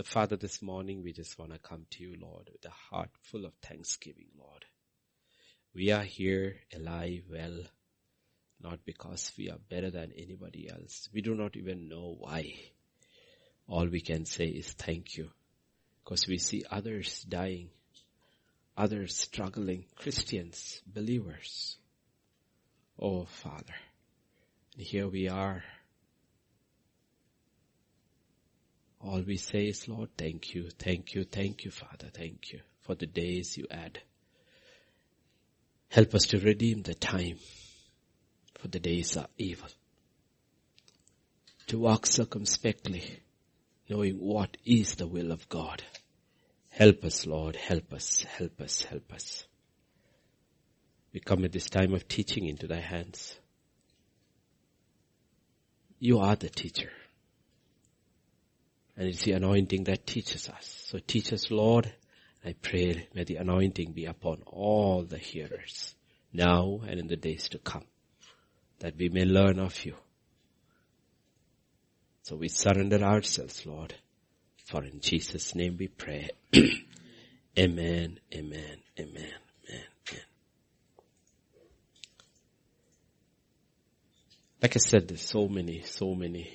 So Father, this morning we just want to come to you, Lord, with a heart full of thanksgiving, Lord. We are here alive, well, not because we are better than anybody else. We do not even know why. All we can say is thank you. Because we see others dying, others struggling, Christians, believers. Oh Father, and here we are. All we say is, Lord, thank you, thank you, thank you, Father, thank you for the days you add. Help us to redeem the time for the days are evil. To walk circumspectly, knowing what is the will of God. Help us, Lord, help us, help us, help us. We come at this time of teaching into thy hands. You are the teacher. And it's the anointing that teaches us. So teach us, Lord. I pray may the anointing be upon all the hearers, now and in the days to come that we may learn of you. So we surrender ourselves, Lord, for in Jesus' name we pray. amen, amen, amen, amen. Like I said, there's so many, so many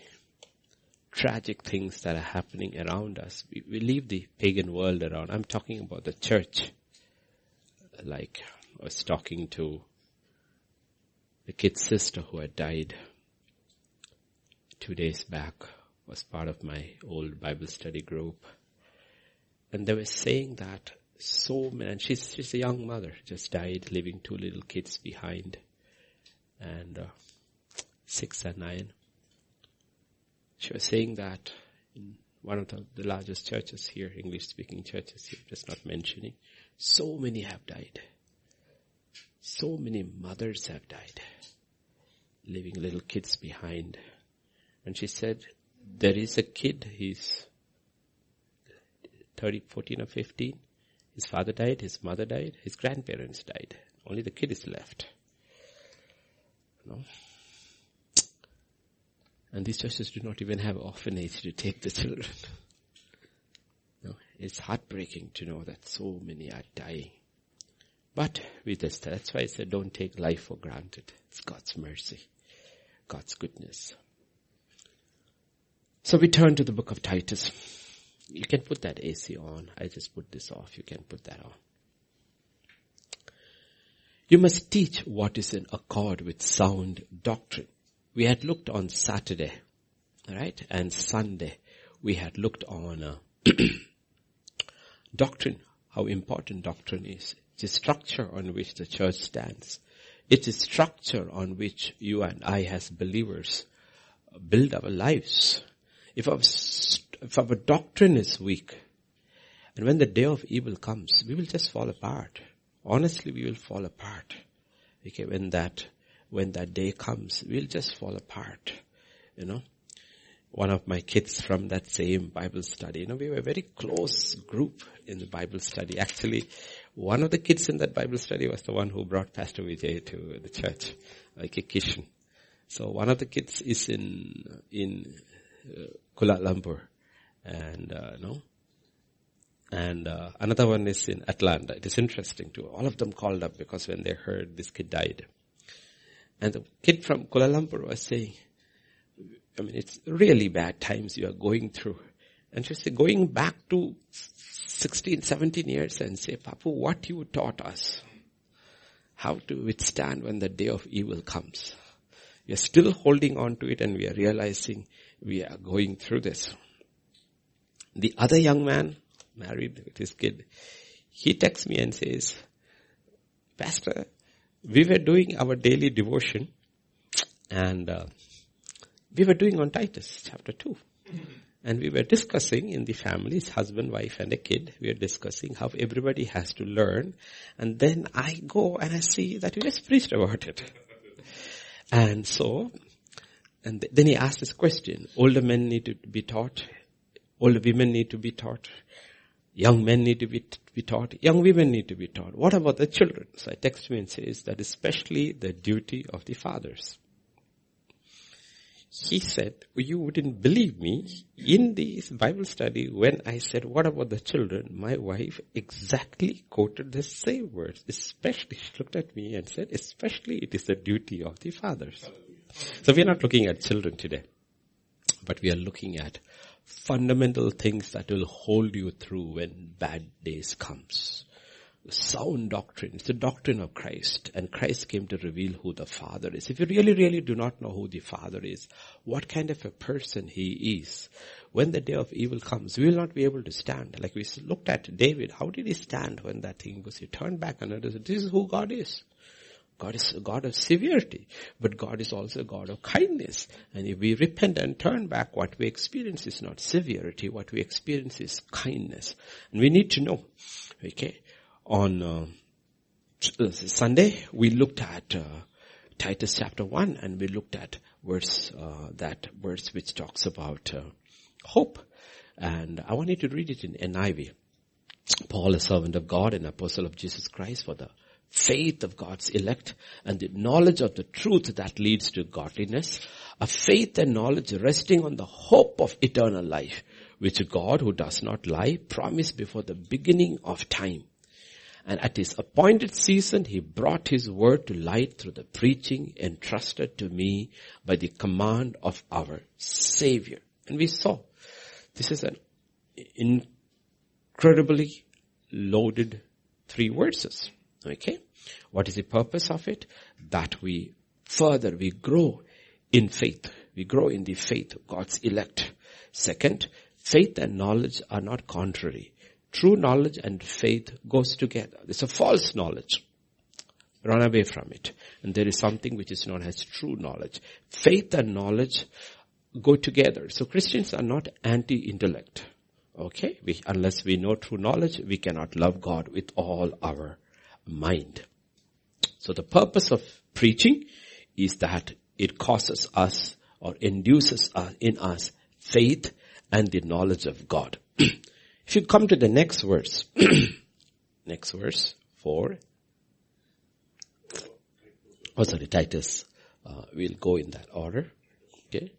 tragic things that are happening around us. We, we leave the pagan world around. I'm talking about the church. Like I was talking to the kid's sister who had died two days back was part of my old Bible study group. And they were saying that so many, and she's, she's a young mother, just died, leaving two little kids behind. And uh, six and nine. She was saying that in one of the, the largest churches here, English speaking churches here, just not mentioning, so many have died. So many mothers have died, leaving little kids behind. And she said, there is a kid, he's 30, 14 or 15. His father died, his mother died, his grandparents died. Only the kid is left. No? And these churches do not even have orphanage to take the children. no, it's heartbreaking to know that so many are dying. But we just, that's why I said don't take life for granted. It's God's mercy, God's goodness. So we turn to the book of Titus. You can put that AC on. I just put this off. You can put that on. You must teach what is in accord with sound doctrine. We had looked on Saturday, right, and Sunday. We had looked on uh, doctrine, how important doctrine is. It's structure on which the church stands. It's a structure on which you and I as believers build our lives. If our, if our doctrine is weak, and when the day of evil comes, we will just fall apart. Honestly, we will fall apart. Okay, when that, when that day comes, we'll just fall apart. You know, one of my kids from that same Bible study, you know, we were a very close group in the Bible study. Actually, one of the kids in that Bible study was the one who brought Pastor Vijay to the church, like a Kishan. So one of the kids is in, in uh, Kuala Lumpur and, uh, no, and uh, another one is in Atlanta. It is interesting too. All of them called up because when they heard this kid died. And the kid from Kuala Lumpur was saying, I mean, it's really bad times you are going through. And she said, going back to 16, 17 years and say, Papu, what you taught us, how to withstand when the day of evil comes. We are still holding on to it and we are realizing we are going through this. The other young man, married with his kid, he texts me and says, Pastor, we were doing our daily devotion and uh, we were doing on Titus chapter 2. And we were discussing in the families, husband, wife and a kid, we are discussing how everybody has to learn. And then I go and I see that you just preached about it. And so, and then he asked this question, older men need to be taught, older women need to be taught, young men need to be, be taught, young women need to be taught. What about the children? So I text me and says that especially the duty of the fathers. he said, you wouldn't believe me, in this Bible study, when I said, what about the children? My wife exactly quoted the same words. Especially, she looked at me and said, especially it is the duty of the fathers. So we are not looking at children today, but we are looking at fundamental things that will hold you through when bad days comes sound doctrine. It's the doctrine of Christ. And Christ came to reveal who the Father is. If you really, really do not know who the Father is, what kind of a person He is, when the day of evil comes, we will not be able to stand. Like we looked at David, how did he stand when that thing was? He turned back and understood, this is who God is. God is a God of severity, but God is also a God of kindness. And if we repent and turn back, what we experience is not severity, what we experience is kindness. And we need to know, okay, on uh, Sunday, we looked at uh, Titus chapter 1 and we looked at verse, uh, that verse which talks about uh, hope. And I want you to read it in NIV. Paul, a servant of God and apostle of Jesus Christ for the faith of God's elect and the knowledge of the truth that leads to godliness, a faith and knowledge resting on the hope of eternal life, which God who does not lie promised before the beginning of time and at his appointed season, he brought his word to light through the preaching entrusted to me by the command of our Savior. And we saw this is an incredibly loaded three verses. Okay? What is the purpose of it? That we further, we grow in faith. We grow in the faith of God's elect. Second, faith and knowledge are not contrary. True knowledge and faith goes together. It's a false knowledge. Run away from it. And there is something which is known as true knowledge. Faith and knowledge go together. So Christians are not anti-intellect. Okay? We, unless we know true knowledge, we cannot love God with all our mind. So the purpose of preaching is that it causes us or induces us, in us faith and the knowledge of God. If you come to the next verse, next verse, 4. Oh, sorry, Titus. Uh, we'll go in that order. Okay.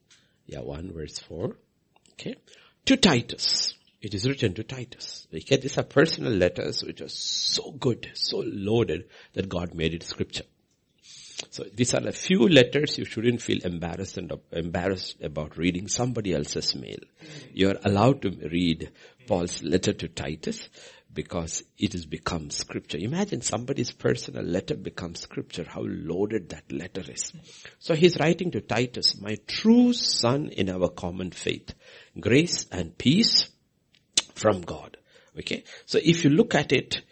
Yeah, 1 verse 4. Okay. To Titus. It is written to Titus. These are personal letters which are so good, so loaded that God made it scripture. So these are a few letters you shouldn't feel embarrassed and embarrassed about reading somebody else's mail. You're allowed to read Paul's letter to Titus because it has become scripture. Imagine somebody's personal letter becomes scripture, how loaded that letter is. So he's writing to Titus, my true son in our common faith, grace and peace from God. Okay. So if you look at it,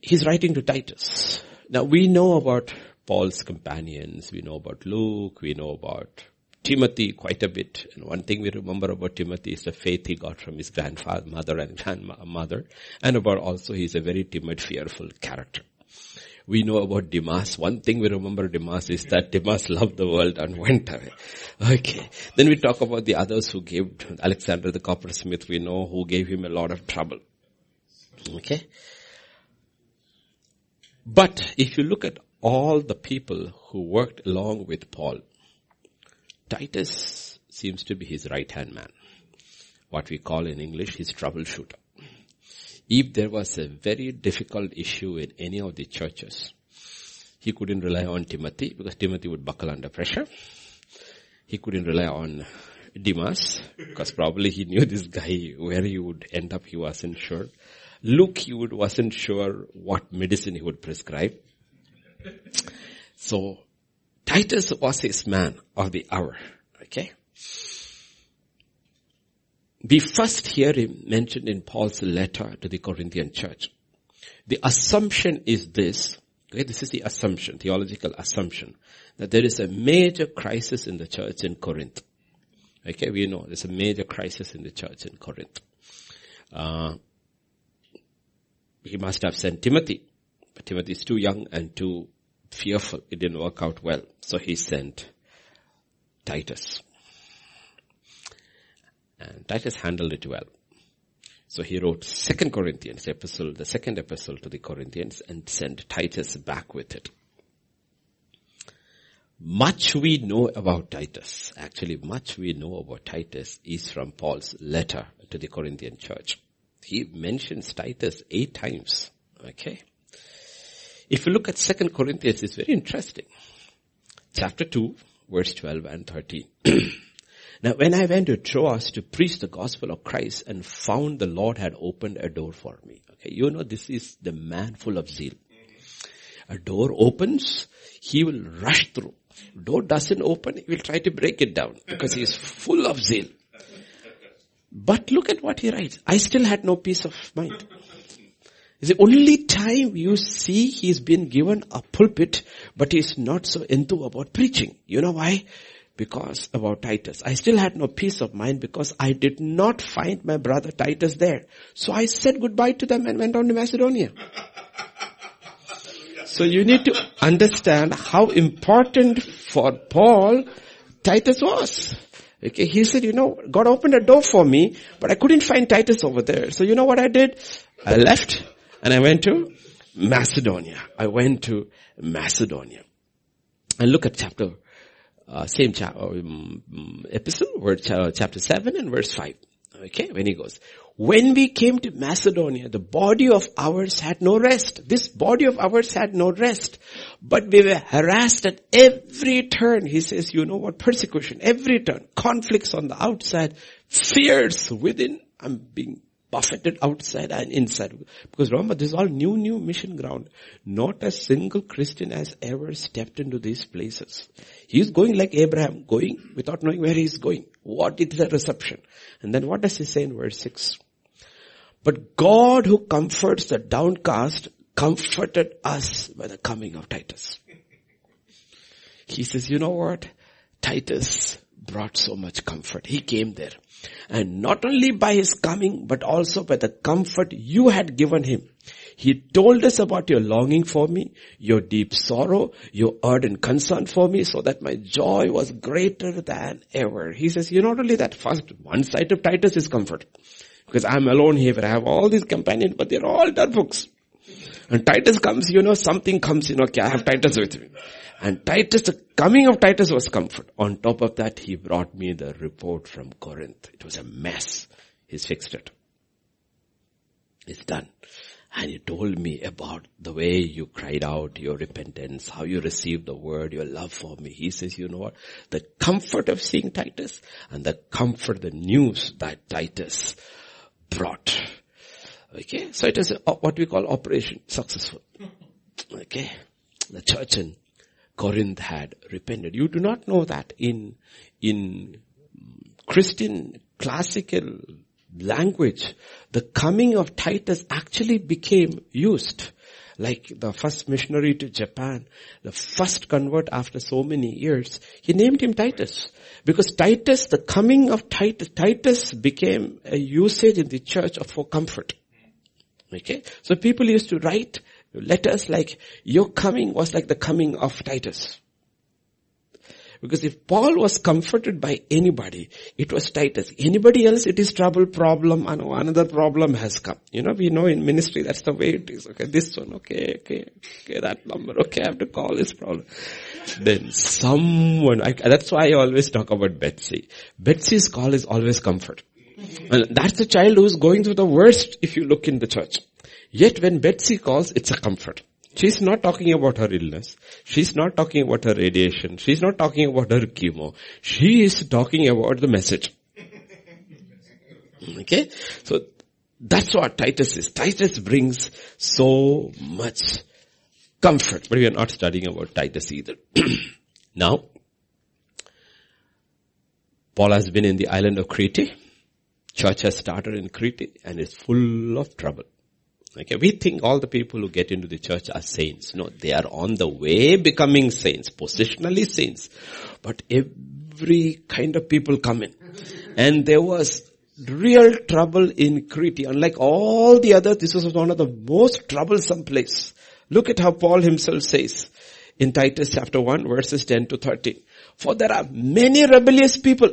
he's writing to Titus. Now we know about Paul's companions. We know about Luke. We know about Timothy quite a bit. And one thing we remember about Timothy is the faith he got from his grandfather, mother and grandmother. And about also he's a very timid, fearful character. We know about Demas. One thing we remember Demas is that Demas loved the world and went away. Okay. Then we talk about the others who gave Alexander the coppersmith. We know who gave him a lot of trouble. Okay. But if you look at all the people who worked along with Paul, Titus seems to be his right hand man. What we call in English his troubleshooter. If there was a very difficult issue in any of the churches, he couldn't rely on Timothy because Timothy would buckle under pressure. He couldn't rely on Demas because probably he knew this guy where he would end up he wasn't sure. Luke, he would, wasn't sure what medicine he would prescribe. So, Titus was his man of the hour. Okay? We first hear him mentioned in Paul's letter to the Corinthian church. The assumption is this, okay, this is the assumption, theological assumption, that there is a major crisis in the church in Corinth. Okay, we know there's a major crisis in the church in Corinth. Uh, he must have sent Timothy. But Timothy is too young and too fearful. It didn't work out well. So he sent Titus. And Titus handled it well. So he wrote second Corinthians epistle, the second epistle to the Corinthians and sent Titus back with it. much we know about Titus. Actually, much we know about Titus is from Paul's letter to the Corinthian church. He mentions Titus eight times. Okay. If you look at Second Corinthians, it's very interesting. Chapter 2, verse 12 and 13. now when I went to Troas to preach the gospel of Christ and found the Lord had opened a door for me. Okay, you know this is the man full of zeal. A door opens, he will rush through. Door doesn't open, he will try to break it down because he is full of zeal. But look at what he writes. I still had no peace of mind. It's the only time you see he's been given a pulpit, but he's not so into about preaching. You know why? Because about Titus. I still had no peace of mind because I did not find my brother Titus there. So I said goodbye to them and went on to Macedonia. So you need to understand how important for Paul Titus was. Okay, he said, you know, God opened a door for me, but I couldn't find Titus over there. So you know what I did? I left and I went to Macedonia. I went to Macedonia. And look at chapter, uh, same chapter, um, epistle, verse, uh, chapter 7 and verse 5. Okay, when he goes, when we came to Macedonia, the body of ours had no rest. This body of ours had no rest. But we were harassed at every turn. He says, you know what? Persecution, every turn. Conflicts on the outside. Fears within. I'm being buffeted outside and inside. Because remember, this is all new, new mission ground. Not a single Christian has ever stepped into these places. He's going like Abraham, going without knowing where he's going. What is the reception? And then what does he say in verse 6? But God who comforts the downcast comforted us by the coming of Titus. He says, you know what? Titus brought so much comfort. He came there. And not only by his coming, but also by the comfort you had given him. He told us about your longing for me, your deep sorrow, your ardent concern for me, so that my joy was greater than ever. He says, you not only that, first, one side of Titus is comfort. Because I'm alone here, but I have all these companions, but they're all dead books. And Titus comes, you know, something comes, you know, okay, I have Titus with me. And Titus, the coming of Titus was comfort. On top of that, he brought me the report from Corinth. It was a mess. He's fixed it. It's done. And he told me about the way you cried out, your repentance, how you received the word, your love for me. He says, you know what? The comfort of seeing Titus and the comfort, the news that Titus brought. Okay. So it is what we call operation successful. Okay. The church in Corinth had repented. You do not know that in, in Christian classical language, the coming of Titus actually became used. Like the first missionary to Japan, the first convert after so many years, he named him Titus. Because Titus, the coming of Titus, Titus became a usage in the church for comfort. Okay? So people used to write letters like, your coming was like the coming of Titus. Because if Paul was comforted by anybody, it was Titus. Anybody else, it is trouble, problem, and another problem has come. You know, we know in ministry, that's the way it is. Okay, this one, okay, okay, okay, that number, okay, I have to call this problem. then someone, I, that's why I always talk about Betsy. Betsy's call is always comfort. And that's the child who's going through the worst if you look in the church. Yet when Betsy calls, it's a comfort. She's not talking about her illness. She's not talking about her radiation. She's not talking about her chemo. She is talking about the message. Okay? So that's what Titus is. Titus brings so much comfort. But we are not studying about Titus either. now, Paul has been in the island of Crete. Church has started in Crete and is full of trouble. Okay, we think all the people who get into the church are saints. No, they are on the way becoming saints, positionally saints. But every kind of people come in. And there was real trouble in Crete. Unlike all the others, this was one of the most troublesome place. Look at how Paul himself says in Titus chapter 1 verses 10 to 13. For there are many rebellious people.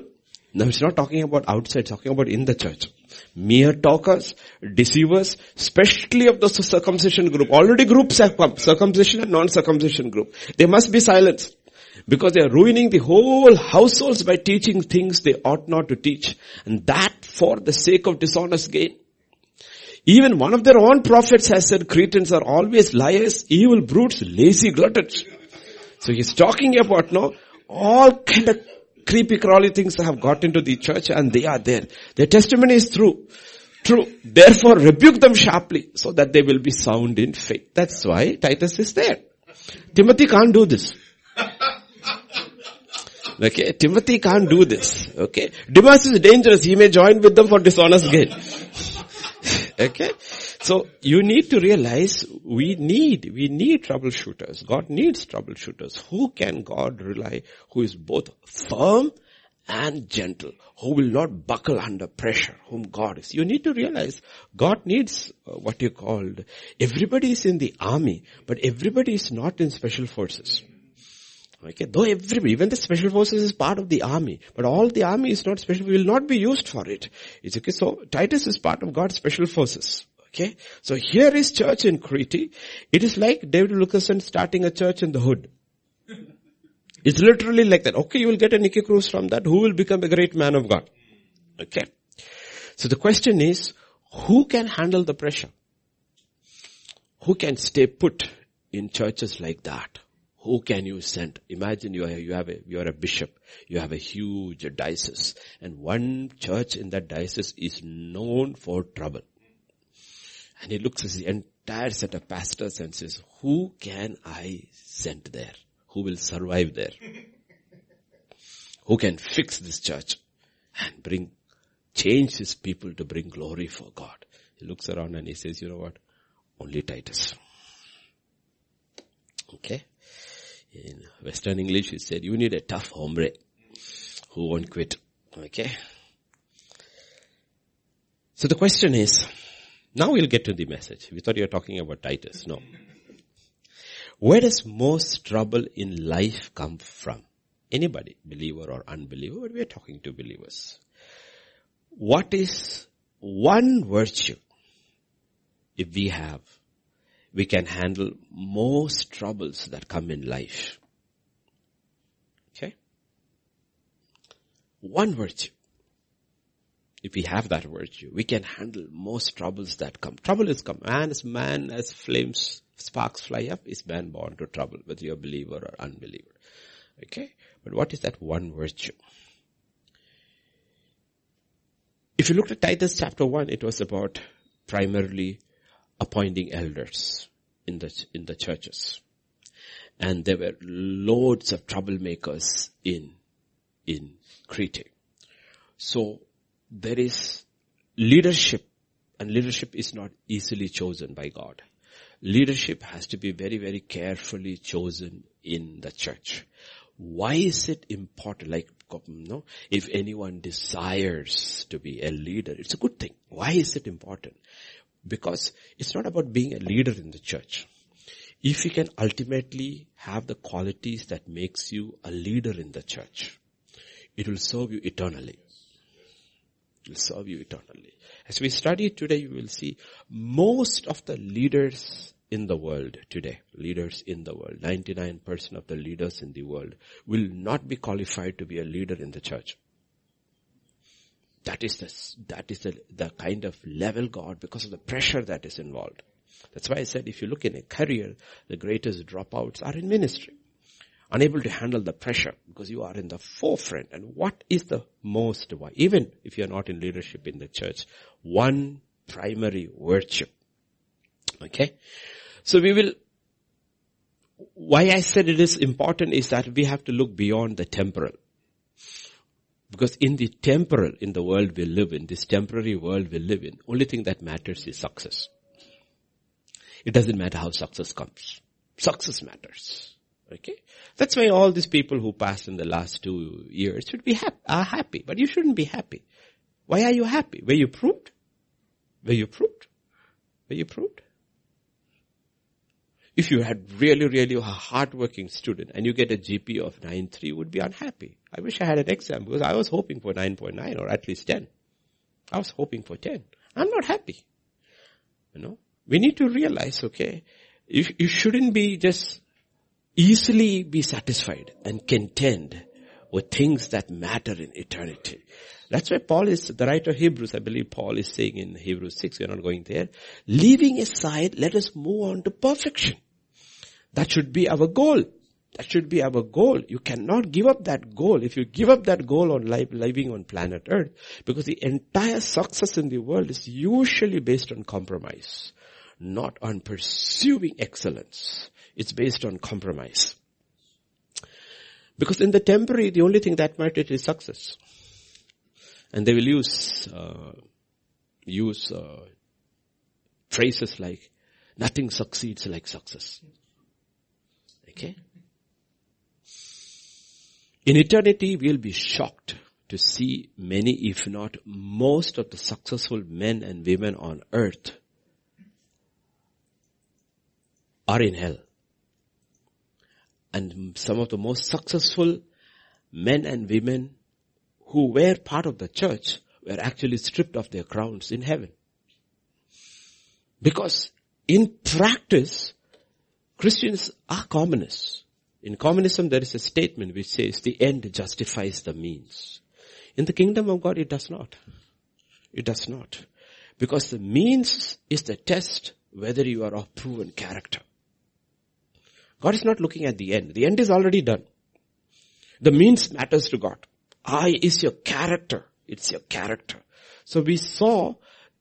Now it's not talking about outside, talking about in the church mere talkers, deceivers, especially of the circumcision group. Already groups have come, circumcision and non-circumcision group. They must be silenced. Because they are ruining the whole households by teaching things they ought not to teach. And that for the sake of dishonest gain. Even one of their own prophets has said Cretans are always liars, evil brutes, lazy gluttons. So he's talking about no, all kind of creepy crawly things have got into the church and they are there. Their testimony is true. True. Therefore rebuke them sharply so that they will be sound in faith. That's why Titus is there. Timothy can't do this. Okay, Timothy can't do this. Okay, Demas is dangerous. He may join with them for dishonest gain. okay, so you need to realize we need, we need troubleshooters. God needs troubleshooters. Who can God rely? Who is both firm and gentle, who will not buckle under pressure, whom God is. You need to realize God needs uh, what you called, everybody is in the army, but everybody is not in special forces. Okay, though everybody, even the special forces is part of the army, but all the army is not special, we will not be used for it. It's okay, so Titus is part of God's special forces. Okay, so here is church in Crete. It is like David Wilkerson starting a church in the hood. It's literally like that. Okay, you will get a Nicky Cruz from that. Who will become a great man of God? Okay. So the question is, who can handle the pressure? Who can stay put in churches like that? Who can you send? Imagine you are, you have a, you are a bishop. You have a huge diocese and one church in that diocese is known for trouble. And he looks at the entire set of pastors and says, who can I send there? who will survive there. who can fix this church and bring, change his people to bring glory for God. He looks around and he says, you know what? Only Titus. Okay? In Western English he said, you need a tough hombre who won't quit. Okay? So the question is, now we'll get to the message. We thought you were talking about Titus. No. Where does most trouble in life come from? Anybody, believer or unbeliever, we are talking to believers. What is one virtue if we have, we can handle most troubles that come in life? Okay? One virtue. If we have that virtue, we can handle most troubles that come. Trouble is come. Man is man as flames sparks fly up, is man born to trouble, whether you're a believer or unbeliever. Okay? But what is that one virtue? If you look at Titus chapter 1, it was about primarily appointing elders in the, in the churches. And there were loads of troublemakers in, in Crete. So there is leadership and leadership is not easily chosen by God leadership has to be very, very carefully chosen in the church. Why is it important? Like, know, if anyone desires to be a leader, it's a good thing. Why is it important? Because it's not about being a leader in the church. If you can ultimately have the qualities that makes you a leader in the church, it will serve you eternally. Will serve you eternally. As we study today, you will see most of the leaders in the world today, leaders in the world, 99% of the leaders in the world will not be qualified to be a leader in the church. That is the, that is the, the kind of level God because of the pressure that is involved. That's why I said if you look in a career, the greatest dropouts are in ministry unable to handle the pressure because you are in the forefront. And what is the most why? Even if you're not in leadership in the church, one primary virtue. Okay. So we will, why I said it is important is that we have to look beyond the temporal. Because in the temporal, in the world we live in, this temporary world we live in, only thing that matters is success. It doesn't matter how success comes. Success matters. Okay? That's why all these people who passed in the last two years should be happy, are happy, but you shouldn't be happy. Why are you happy? Were you proved? Were you proved? Were you proved? If you had really, really a hardworking student and you get a GP of 9.3, you would be unhappy. I wish I had an exam because I was hoping for 9.9 or at least 10. I was hoping for 10. I'm not happy. You know, we need to realize, okay, you, you shouldn't be just easily be satisfied and content with things that matter in eternity. That's why Paul is, the writer of Hebrews, I believe Paul is saying in Hebrews 6, we're not going there, leaving aside, let us move on to perfection. That should be our goal. That should be our goal. You cannot give up that goal. If you give up that goal on life, living on planet earth, because the entire success in the world is usually based on compromise, not on pursuing excellence. It's based on compromise. Because in the temporary, the only thing that matters is success. And they will use, uh, use, uh, phrases like, nothing succeeds like success. Okay? In eternity, we'll be shocked to see many, if not most of the successful men and women on earth are in hell. And some of the most successful men and women who were part of the church were actually stripped of their crowns in heaven. Because in practice, Christians are communists. In communism, there is a statement which says the end justifies the means. In the kingdom of God, it does not. It does not. Because the means is the test whether you are of proven character. God is not looking at the end. The end is already done. The means matters to God. I is your character. It's your character. So we saw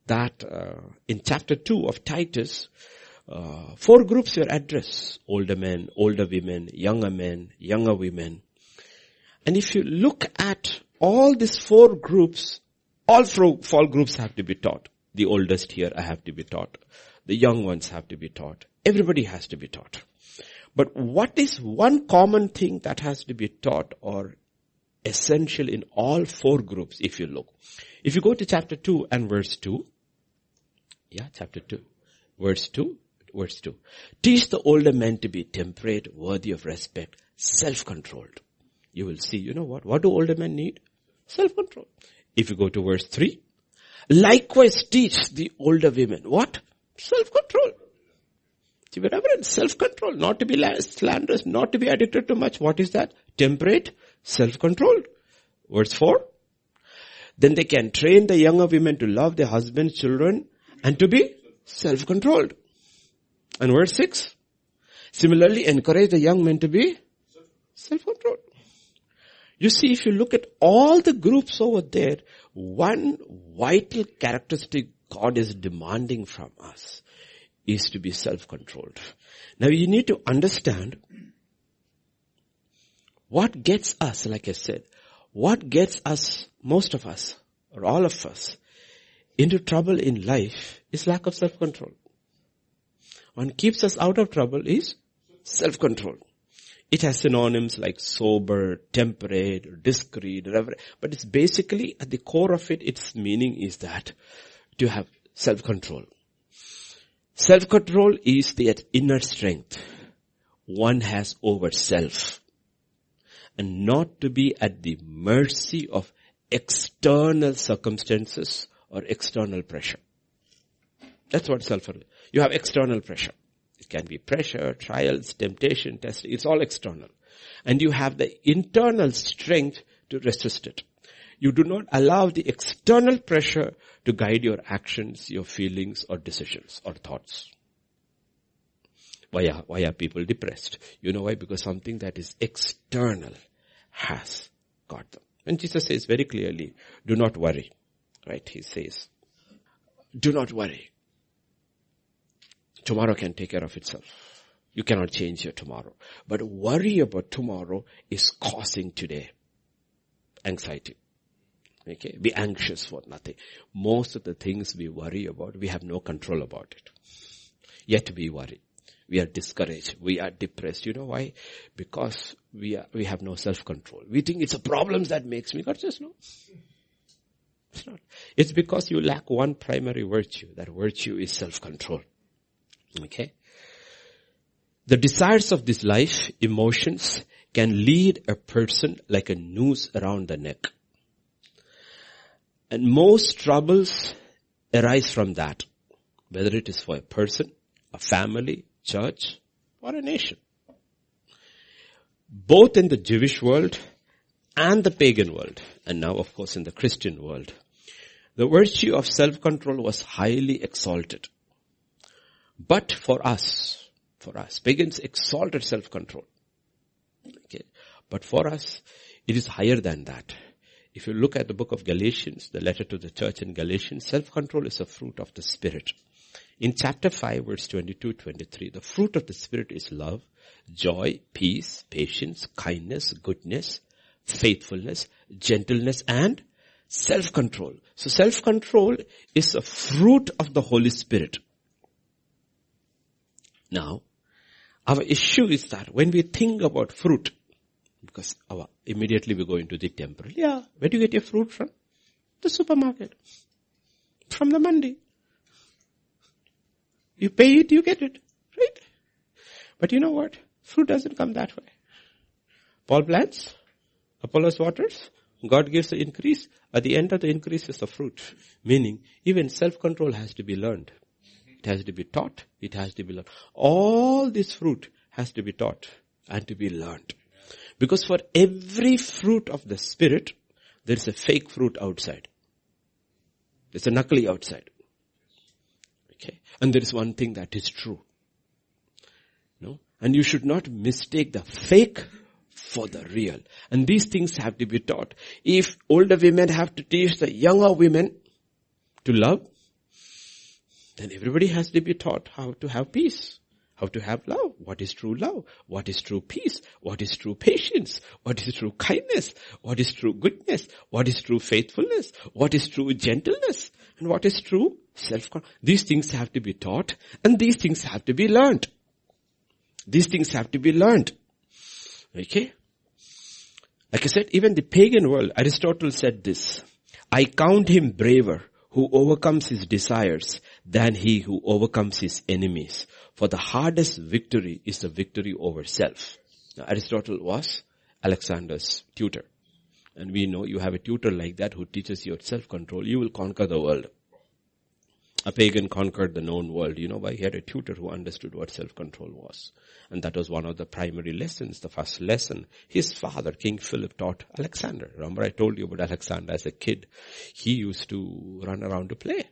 that uh, in chapter 2 of Titus, uh, four groups were addressed. Older men, older women, younger men, younger women. And if you look at all these four groups, all four groups have to be taught. The oldest here I have to be taught. The young ones have to be taught. Everybody has to be taught. But what is one common thing that has to be taught or essential in all four groups if you look? If you go to chapter 2 and verse 2, yeah, chapter 2, verse 2, verse 2. Teach the older men to be temperate, worthy of respect, self-controlled. You will see, you know what? What do older men need? Self-control. If you go to verse 3, likewise teach the older women. What? Self-control. To be self-control, not to be slanderous, not to be addicted to much. What is that? Temperate, self-controlled. Verse 4. Then they can train the younger women to love their husbands, children, and to be self-controlled. And verse 6. Similarly, encourage the young men to be self-controlled. You see, if you look at all the groups over there, one vital characteristic God is demanding from us is to be self-controlled. Now you need to understand what gets us, like I said, what gets us, most of us, or all of us, into trouble in life is lack of self-control. What keeps us out of trouble is self-control. It has synonyms like sober, temperate, discreet, reverent, but it's basically at the core of it, its meaning is that to have self-control. Self-control is the inner strength one has over self and not to be at the mercy of external circumstances or external pressure. That's what self control. You have external pressure. It can be pressure, trials, temptation, testing. It's all external. And you have the internal strength to resist it. You do not allow the external pressure to guide your actions, your feelings or decisions or thoughts. Why are, why are people depressed? You know why? Because something that is external has got them. And Jesus says very clearly, do not worry. Right? He says, do not worry. Tomorrow can take care of itself. You cannot change your tomorrow. But worry about tomorrow is causing today anxiety. Okay? Be anxious for nothing. Most of the things we worry about, we have no control about it. Yet we worry. We are discouraged. We are depressed. You know why? Because we are, we have no self-control. We think it's a problems that makes me. Says no. It's not. It's because you lack one primary virtue. That virtue is self-control. Okay? The desires of this life, emotions, can lead a person like a noose around the neck. And most troubles arise from that. Whether it is for a person, a family, church, or a nation. both in the Jewish world and the pagan world, and now of course in the Christian world, the virtue of self-control was highly exalted. But for us, for us, pagans exalted self-control. Okay. But for us, it is higher than that. If you look at the book of Galatians, the letter to the church in Galatians, self-control is a fruit of the Spirit. In chapter 5 verse 22, 23, the fruit of the Spirit is love, joy, peace, patience, kindness, goodness, faithfulness, gentleness and self-control. So self-control is a fruit of the Holy Spirit. Now, our issue is that when we think about fruit, because our, immediately we go into the temple. Yeah, where do you get your fruit from? The supermarket. From the mandi. You pay it, you get it. Right? But you know what? Fruit doesn't come that way. Paul plants, Apollos waters, God gives the increase. At the end of the increase is the fruit. Meaning, even self-control has to be learned. It has to be taught. It has to be learned. All this fruit has to be taught and to be learned. Because for every fruit of the spirit, there is a fake fruit outside. There's a knuckly outside. Okay. And there is one thing that is true. No? And you should not mistake the fake for the real. And these things have to be taught. If older women have to teach the younger women to love, then everybody has to be taught how to have peace. How to have love. What is true love? What is true peace? What is true patience? What is true kindness? What is true goodness? What is true faithfulness? What is true gentleness? And what is true self These things have to be taught and these things have to be learned. These things have to be learned. Okay? Like I said, even the pagan world, Aristotle said this, I count him braver who overcomes his desires than he who overcomes his enemies. For the hardest victory is the victory over self. Now, Aristotle was Alexander's tutor. And we know you have a tutor like that who teaches you self-control. You will conquer the world. A pagan conquered the known world. You know why? He had a tutor who understood what self-control was. And that was one of the primary lessons, the first lesson. His father, King Philip, taught Alexander. Remember I told you about Alexander as a kid. He used to run around to play.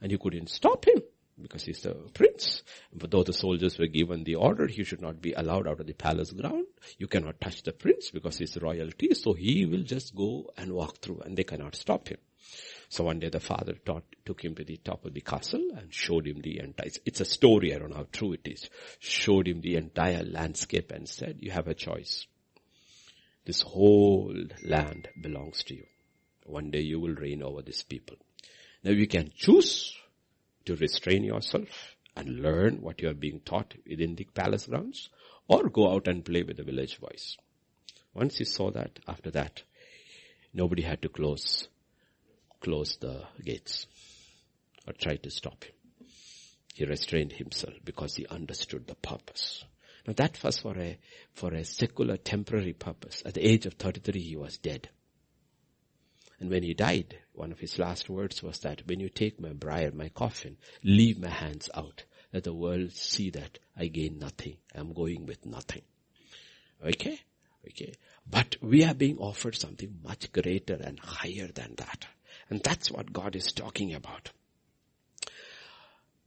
And you couldn't stop him because he's the prince. But though the soldiers were given the order, he should not be allowed out of the palace ground. You cannot touch the prince because he's royalty. So he will just go and walk through and they cannot stop him. So one day the father taught, took him to the top of the castle and showed him the entire, it's, a story, I don't know how true it is, showed him the entire landscape and said, you have a choice. This whole land belongs to you. One day you will reign over these people. Now you can choose to restrain yourself and learn what you are being taught within the palace grounds or go out and play with the village boys. Once he saw that, after that, nobody had to close, close the gates or try to stop him. He restrained himself because he understood the purpose. Now that was for a, for a secular temporary purpose. At the age of 33 he was dead. And when he died, one of his last words was that when you take my briar, my coffin, leave my hands out. Let the world see that I gain nothing. I'm going with nothing. Okay? Okay. But we are being offered something much greater and higher than that. And that's what God is talking about.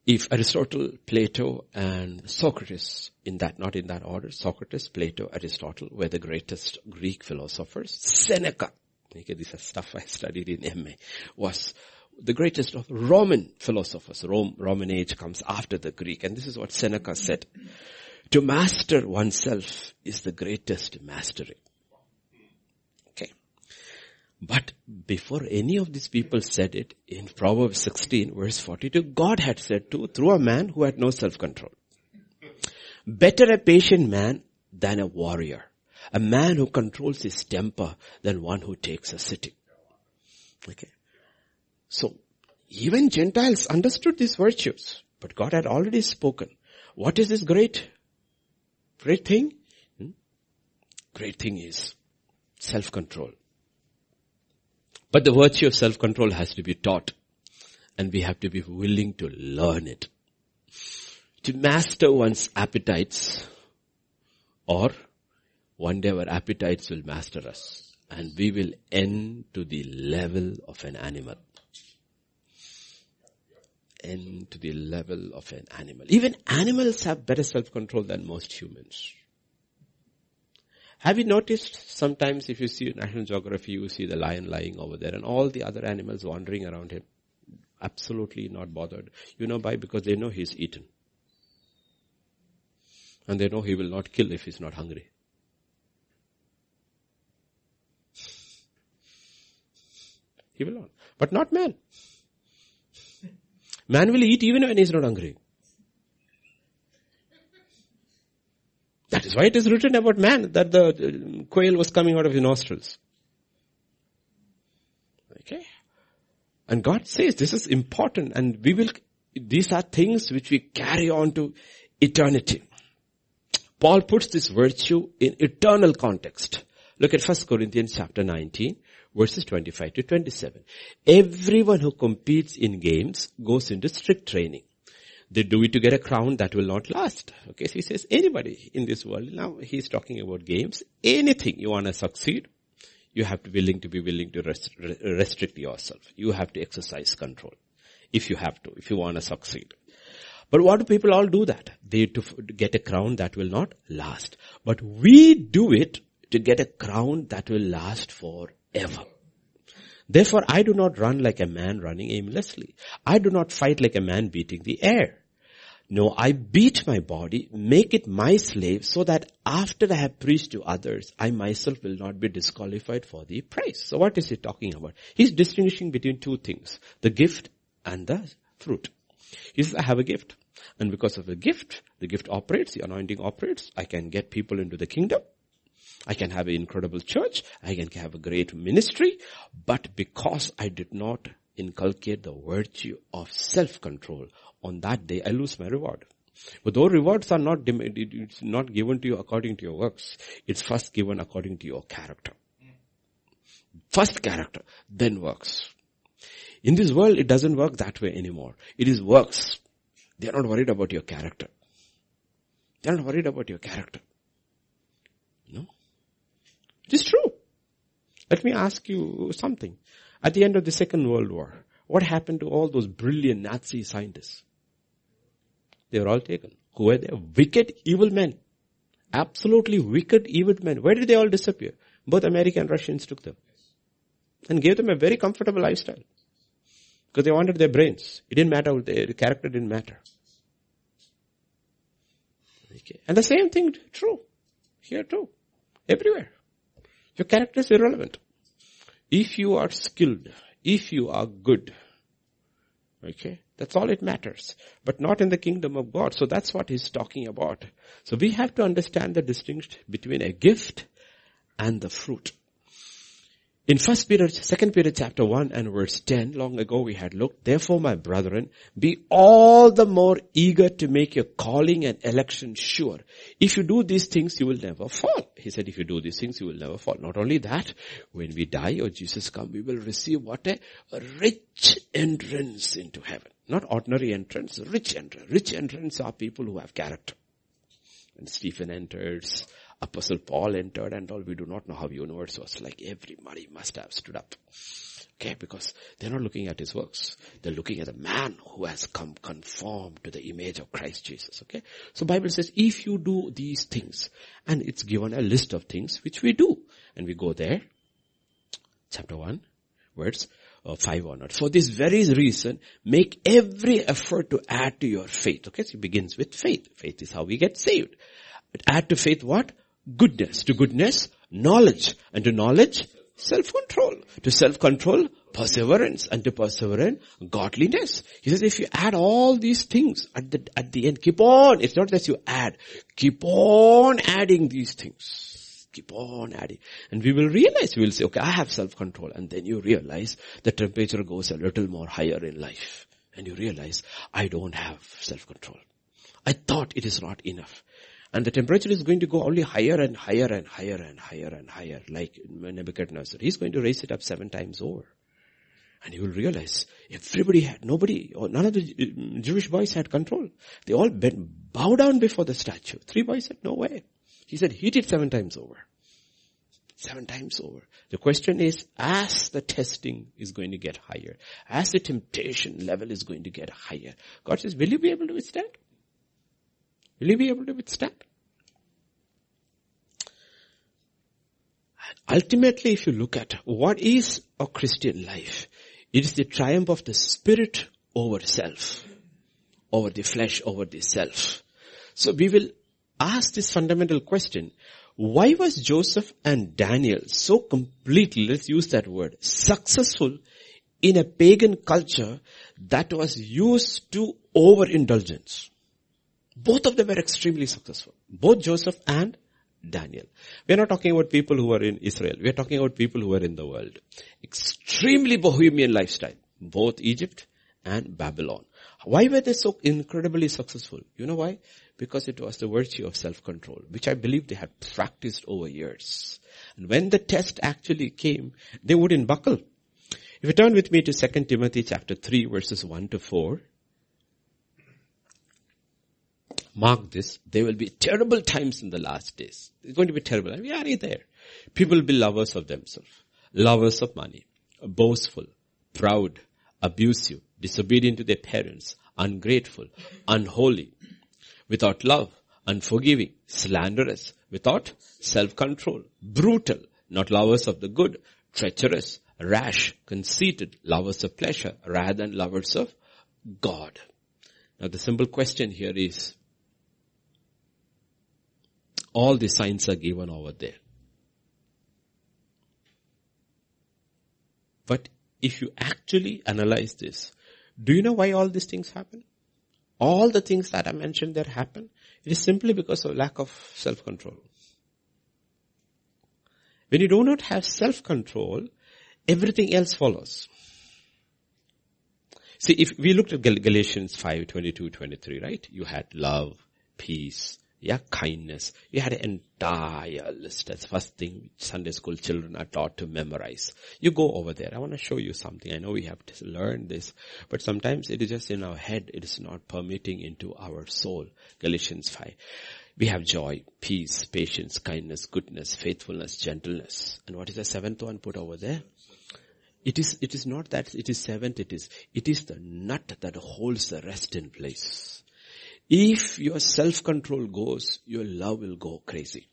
If Aristotle, Plato, and Socrates, in that, not in that order, Socrates, Plato, Aristotle were the greatest Greek philosophers, Seneca, Okay, this is stuff I studied in MA. Was the greatest of Roman philosophers. Rome, Roman age comes after the Greek. And this is what Seneca said. To master oneself is the greatest mastery. Okay. But before any of these people said it, in Proverbs 16 verse 42, God had said to, through a man who had no self-control. Better a patient man than a warrior a man who controls his temper than one who takes a city. Okay. So, even Gentiles understood these virtues, but God had already spoken. What is this great, great thing? Hmm? Great thing is self-control. But the virtue of self-control has to be taught and we have to be willing to learn it. To master one's appetites or one day our appetites will master us and we will end to the level of an animal. End to the level of an animal. Even animals have better self-control than most humans. Have you noticed sometimes if you see National Geography, you see the lion lying over there and all the other animals wandering around him? Absolutely not bothered. You know why? Because they know he's eaten. And they know he will not kill if he's not hungry. He will not. But not man. Man will eat even when he's not hungry. That is why it is written about man that the uh, quail was coming out of his nostrils. Okay. And God says this is important and we will, these are things which we carry on to eternity. Paul puts this virtue in eternal context. Look at 1 Corinthians chapter 19 verses 25 to 27. Everyone who competes in games goes into strict training. They do it to get a crown that will not last. Okay, so he says anybody in this world, now he's talking about games, anything you want to succeed, you have to be willing to be willing to rest, restrict yourself. You have to exercise control. If you have to, if you want to succeed. But what do people all do that? They to get a crown that will not last. But we do it to get a crown that will last forever. Therefore, I do not run like a man running aimlessly. I do not fight like a man beating the air. No, I beat my body, make it my slave so that after I have preached to others, I myself will not be disqualified for the prize. So what is he talking about? He's distinguishing between two things, the gift and the fruit. He says, I have a gift. And because of the gift, the gift operates, the anointing operates, I can get people into the kingdom. I can have an incredible church. I can have a great ministry. But because I did not inculcate the virtue of self-control, on that day I lose my reward. But those rewards are not, it's not given to you according to your works. It's first given according to your character. First character, then works. In this world, it doesn't work that way anymore. It is works. They are not worried about your character. They are not worried about your character. It is true. Let me ask you something. At the end of the Second World War, what happened to all those brilliant Nazi scientists? They were all taken. Who were they? Wicked, evil men. Absolutely wicked, evil men. Where did they all disappear? Both American and Russians took them. And gave them a very comfortable lifestyle. Because they wanted their brains. It didn't matter, their character didn't matter. Okay. And the same thing true. Here too. Everywhere. Your character is irrelevant. If you are skilled, if you are good, okay, that's all it matters. But not in the kingdom of God. So that's what he's talking about. So we have to understand the distinction between a gift and the fruit. In first Peter, second Peter chapter 1 and verse 10, long ago we had looked, therefore my brethren, be all the more eager to make your calling and election sure. If you do these things, you will never fall. He said, if you do these things, you will never fall. Not only that, when we die or Jesus come, we will receive what a, a rich entrance into heaven. Not ordinary entrance, rich entrance. Rich entrance are people who have character. When Stephen enters, Apostle Paul entered and all, we do not know how universe was like. Everybody must have stood up. Okay, because they're not looking at his works. They're looking at the man who has come conformed to the image of Christ Jesus. Okay. So Bible says, if you do these things, and it's given a list of things which we do, and we go there, chapter 1, words, uh, 5 onward. For this very reason, make every effort to add to your faith. Okay, so it begins with faith. Faith is how we get saved. But add to faith what? Goodness. To goodness, knowledge. And to knowledge, self-control. To self-control, perseverance. And to perseverance, godliness. He says if you add all these things at the, at the end, keep on. It's not that you add. Keep on adding these things. Keep on adding. And we will realize, we will say, okay, I have self-control. And then you realize the temperature goes a little more higher in life. And you realize, I don't have self-control. I thought it is not enough. And the temperature is going to go only higher and higher and higher and higher and higher, like Nebuchadnezzar. He's going to raise it up seven times over. And you will realize everybody had, nobody, or none of the Jewish boys had control. They all bent, bow down before the statue. Three boys said, no way. He said, heat it seven times over. Seven times over. The question is, as the testing is going to get higher, as the temptation level is going to get higher, God says, will you be able to withstand? Will you be able to withstand? Ultimately, if you look at what is a Christian life, it is the triumph of the spirit over self, over the flesh, over the self. So we will ask this fundamental question, why was Joseph and Daniel so completely, let's use that word, successful in a pagan culture that was used to overindulgence? Both of them were extremely successful. Both Joseph and Daniel. We are not talking about people who are in Israel. We are talking about people who are in the world. Extremely bohemian lifestyle. Both Egypt and Babylon. Why were they so incredibly successful? You know why? Because it was the virtue of self-control, which I believe they had practiced over years. And when the test actually came, they wouldn't buckle. If you turn with me to 2 Timothy chapter 3 verses 1 to 4, mark this, there will be terrible times in the last days. It's going to be terrible. We are there. People will be lovers of themselves, lovers of money, boastful, proud, abusive, disobedient to their parents, ungrateful, unholy, without love, unforgiving, slanderous, without self-control, brutal, not lovers of the good, treacherous, rash, conceited, lovers of pleasure rather than lovers of God. Now the simple question here is, all the signs are given over there. But if you actually analyze this, do you know why all these things happen? All the things that I mentioned there happen, it is simply because of lack of self-control. When you do not have self-control, everything else follows. See, if we looked at Galatians 5, 22, 23, right? You had love, peace, yeah, kindness. You had an entire list. That's first thing Sunday school children are taught to memorize. You go over there. I want to show you something. I know we have to learn this, but sometimes it is just in our head. It is not permeating into our soul. Galatians 5. We have joy, peace, patience, kindness, goodness, faithfulness, gentleness. And what is the seventh one put over there? It is, it is not that it is seventh, it is, it is the nut that holds the rest in place. If your self-control goes, your love will go crazy.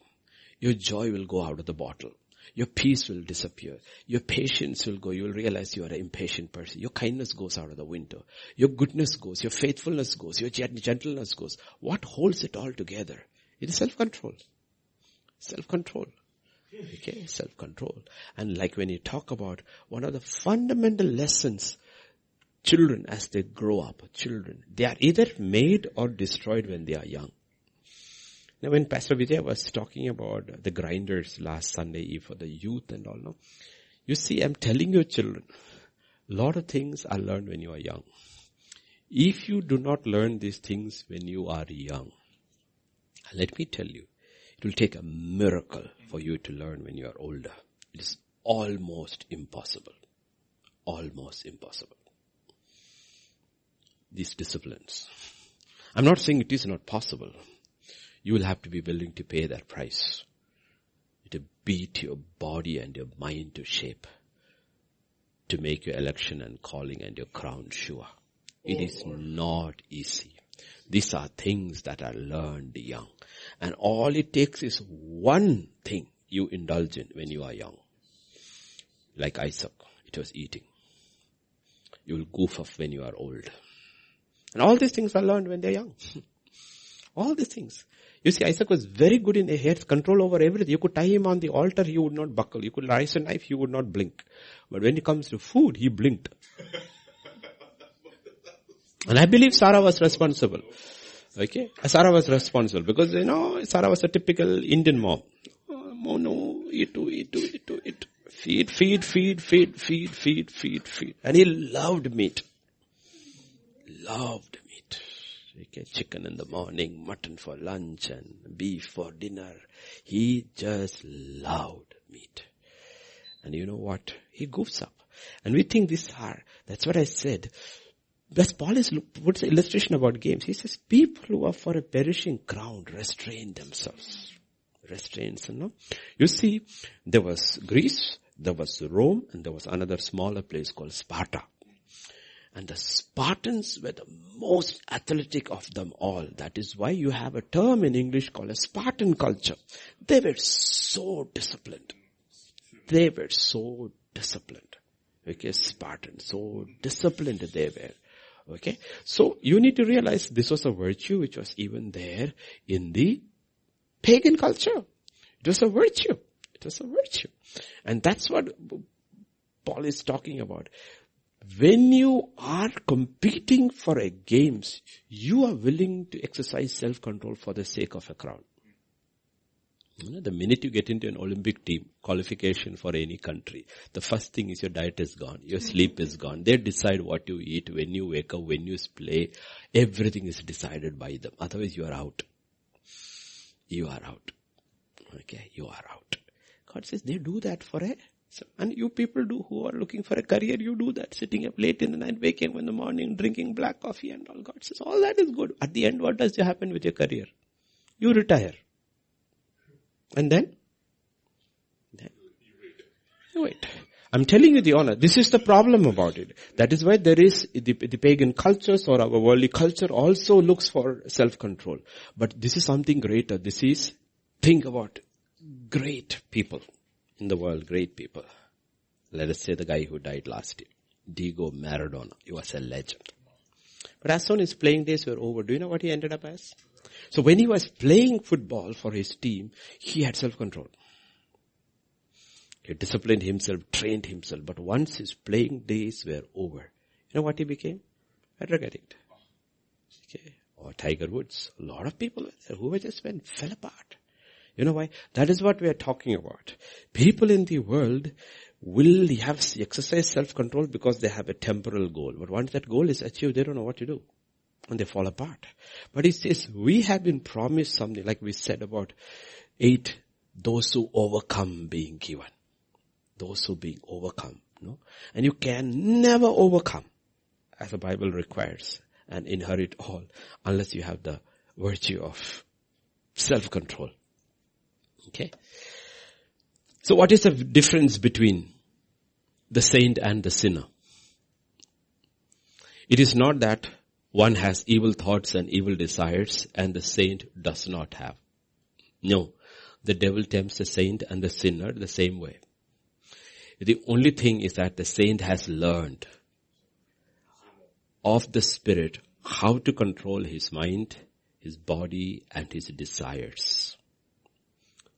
Your joy will go out of the bottle. Your peace will disappear. Your patience will go. You will realize you are an impatient person. Your kindness goes out of the window. Your goodness goes. Your faithfulness goes. Your gentleness goes. What holds it all together? It is self-control. Self-control. Okay, self-control. And like when you talk about one of the fundamental lessons children as they grow up, children, they are either made or destroyed when they are young. Now when Pastor Vijay was talking about the grinders last Sunday for the youth and all, no, you see, I'm telling your children, a lot of things are learned when you are young. If you do not learn these things when you are young, let me tell you, it will take a miracle for you to learn when you are older. It is almost impossible. Almost impossible these disciplines. I'm not saying it is not possible. You will have to be willing to pay that price. To beat your body and your mind to shape. To make your election and calling and your crown sure. It is oh. not easy. These are things that are learned young. And all it takes is one thing you indulge in when you are young. Like Isaac, it was eating. You will goof off when you are old. And all these things are learned when they're young. all these things. You see, Isaac was very good in, he had control over everything. You could tie him on the altar, he would not buckle. You could raise a knife, he would not blink. But when it comes to food, he blinked. and I believe Sarah was responsible. Okay? Sarah was responsible because, you know, Sarah was a typical Indian mom. Oh, no, eat, eat, eat, eat. Feed, feed, feed, feed, feed, feed, feed, feed. And he loved meat loved meat. Okay, chicken in the morning, mutton for lunch and beef for dinner. He just loved meat. And you know what? He goofs up. And we think these are, that's what I said. That's Paul is, puts an illustration about games. He says, people who are for a perishing crown restrain themselves. restraints, you know. You see, there was Greece, there was Rome, and there was another smaller place called Sparta. And the Spartans were the most athletic of them all. That is why you have a term in English called a Spartan culture. They were so disciplined. They were so disciplined. Okay, Spartan, so disciplined they were. Okay, so you need to realize this was a virtue which was even there in the pagan culture. It was a virtue. It was a virtue. And that's what Paul is talking about. When you are competing for a games, you are willing to exercise self-control for the sake of a crown. You know, the minute you get into an Olympic team qualification for any country, the first thing is your diet is gone, your mm-hmm. sleep is gone. They decide what you eat, when you wake up, when you play. Everything is decided by them. Otherwise you are out. You are out. Okay, you are out. God says they do that for a so, and you people do who are looking for a career, you do that, sitting up late in the night, waking up in the morning, drinking black coffee and all. God says all that is good. At the end, what does happen with your career? You retire. And then? Then? You wait. I'm telling you the honor. This is the problem about it. That is why there is the, the pagan cultures or our worldly culture also looks for self-control. But this is something greater. This is, think about great people in the world, great people. Let us say the guy who died last year, Diego Maradona. He was a legend. But as soon as playing days were over, do you know what he ended up as? So when he was playing football for his team, he had self-control. He disciplined himself, trained himself, but once his playing days were over, you know what he became? A drug addict. Okay. Or Tiger Woods. A lot of people who were just went, fell apart. You know why? That is what we are talking about. People in the world will have exercise self-control because they have a temporal goal. But once that goal is achieved, they don't know what to do. And they fall apart. But it says, we have been promised something like we said about eight, those who overcome being given. Those who being overcome. No? And you can never overcome as the Bible requires and inherit all unless you have the virtue of self-control. Okay. So what is the difference between the saint and the sinner? It is not that one has evil thoughts and evil desires and the saint does not have. No. The devil tempts the saint and the sinner the same way. The only thing is that the saint has learned of the spirit how to control his mind, his body and his desires.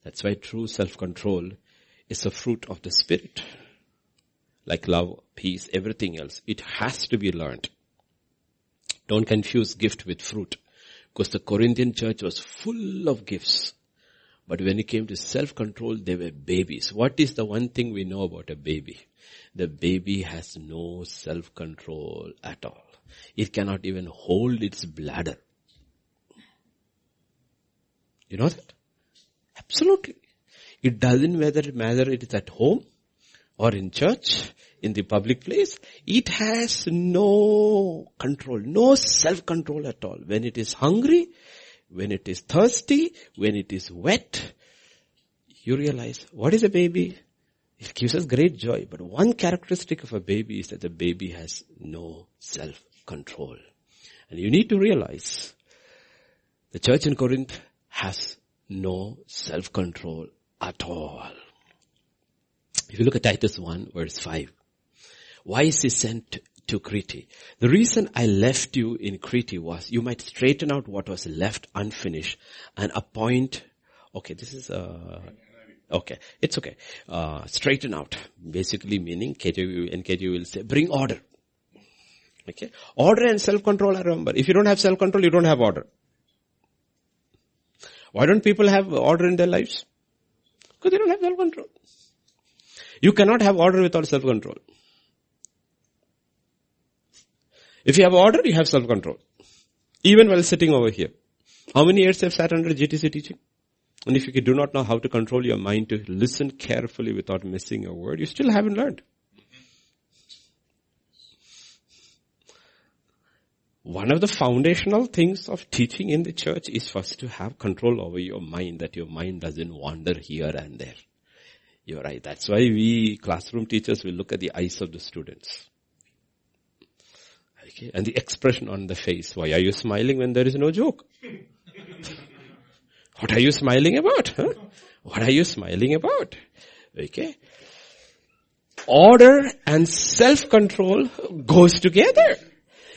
That's why true self-control is a fruit of the spirit. Like love, peace, everything else. It has to be learned. Don't confuse gift with fruit. Because the Corinthian church was full of gifts. But when it came to self-control, they were babies. What is the one thing we know about a baby? The baby has no self-control at all. It cannot even hold its bladder. You know that? Absolutely. It doesn't matter whether it is at home or in church, in the public place. It has no control, no self-control at all. When it is hungry, when it is thirsty, when it is wet, you realize what is a baby? It gives us great joy, but one characteristic of a baby is that the baby has no self-control. And you need to realize the church in Corinth has no self-control at all. If you look at Titus 1 verse 5, why is he sent to Crete? The reason I left you in Crete was you might straighten out what was left unfinished and appoint, okay, this is, uh, okay, it's okay, uh, straighten out, basically meaning KJV, NKJV will say, bring order. Okay. Order and self-control, I remember. If you don't have self-control, you don't have order. Why don't people have order in their lives? Because they don't have self-control. You cannot have order without self-control. If you have order, you have self-control. Even while sitting over here. How many years have sat under GTC teaching? And if you do not know how to control your mind to listen carefully without missing a word, you still haven't learned. One of the foundational things of teaching in the church is first to have control over your mind, that your mind doesn't wander here and there. You're right. That's why we classroom teachers will look at the eyes of the students. Okay. And the expression on the face. Why are you smiling when there is no joke? what are you smiling about? Huh? What are you smiling about? Okay. Order and self-control goes together.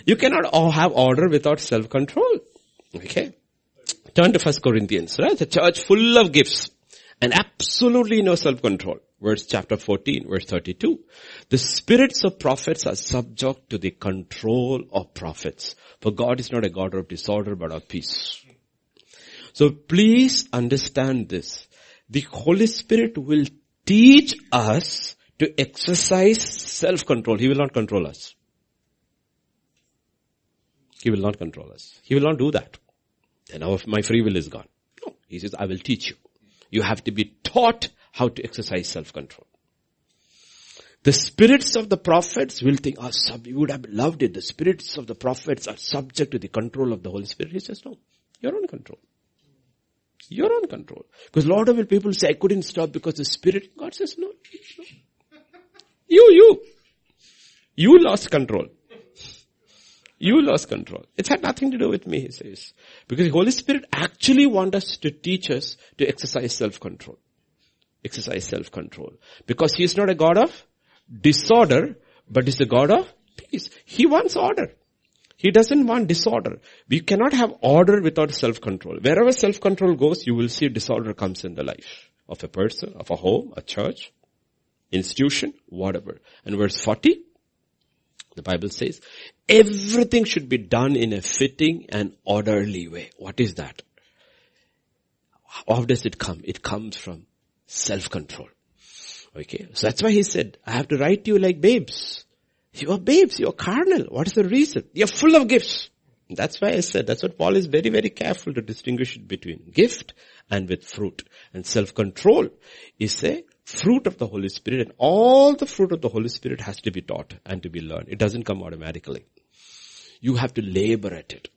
You cannot all have order without self-control. Okay. Turn to First Corinthians, right? The church full of gifts and absolutely no self-control. Verse chapter 14, verse 32. The spirits of prophets are subject to the control of prophets. For God is not a God of disorder, but of peace. So please understand this. The Holy Spirit will teach us to exercise self-control. He will not control us. He will not control us. He will not do that. Then our, my free will is gone. No. He says, I will teach you. You have to be taught how to exercise self-control. The spirits of the prophets will think, oh, sub, you would have loved it. The spirits of the prophets are subject to the control of the Holy Spirit. He says, no, you're on control. You're on control. Because a lot of people say, I couldn't stop because the Spirit, God says, no, no. You, you. You lost control. You lost control. It had nothing to do with me, he says. Because the Holy Spirit actually wants us to teach us to exercise self-control. Exercise self-control. Because he is not a God of disorder, but is a God of peace. He wants order. He doesn't want disorder. We cannot have order without self-control. Wherever self-control goes, you will see disorder comes in the life of a person, of a home, a church, institution, whatever. And verse 40, the Bible says, everything should be done in a fitting and orderly way. What is that? How does it come? It comes from self-control. Okay. So that's why he said, I have to write to you like babes. You are babes, you are carnal. What is the reason? You're full of gifts. That's why I said, that's what Paul is very, very careful to distinguish between gift and with fruit. And self-control is a fruit of the Holy Spirit and all the fruit of the Holy Spirit has to be taught and to be learned. It doesn't come automatically. You have to labor at it.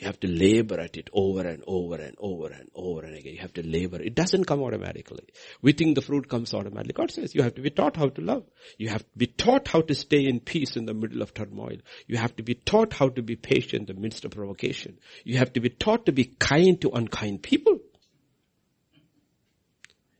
You have to labor at it over and over and over and over and again. You have to labor. It doesn't come automatically. We think the fruit comes automatically. God says you have to be taught how to love. You have to be taught how to stay in peace in the middle of turmoil. You have to be taught how to be patient in the midst of provocation. You have to be taught to be kind to unkind people.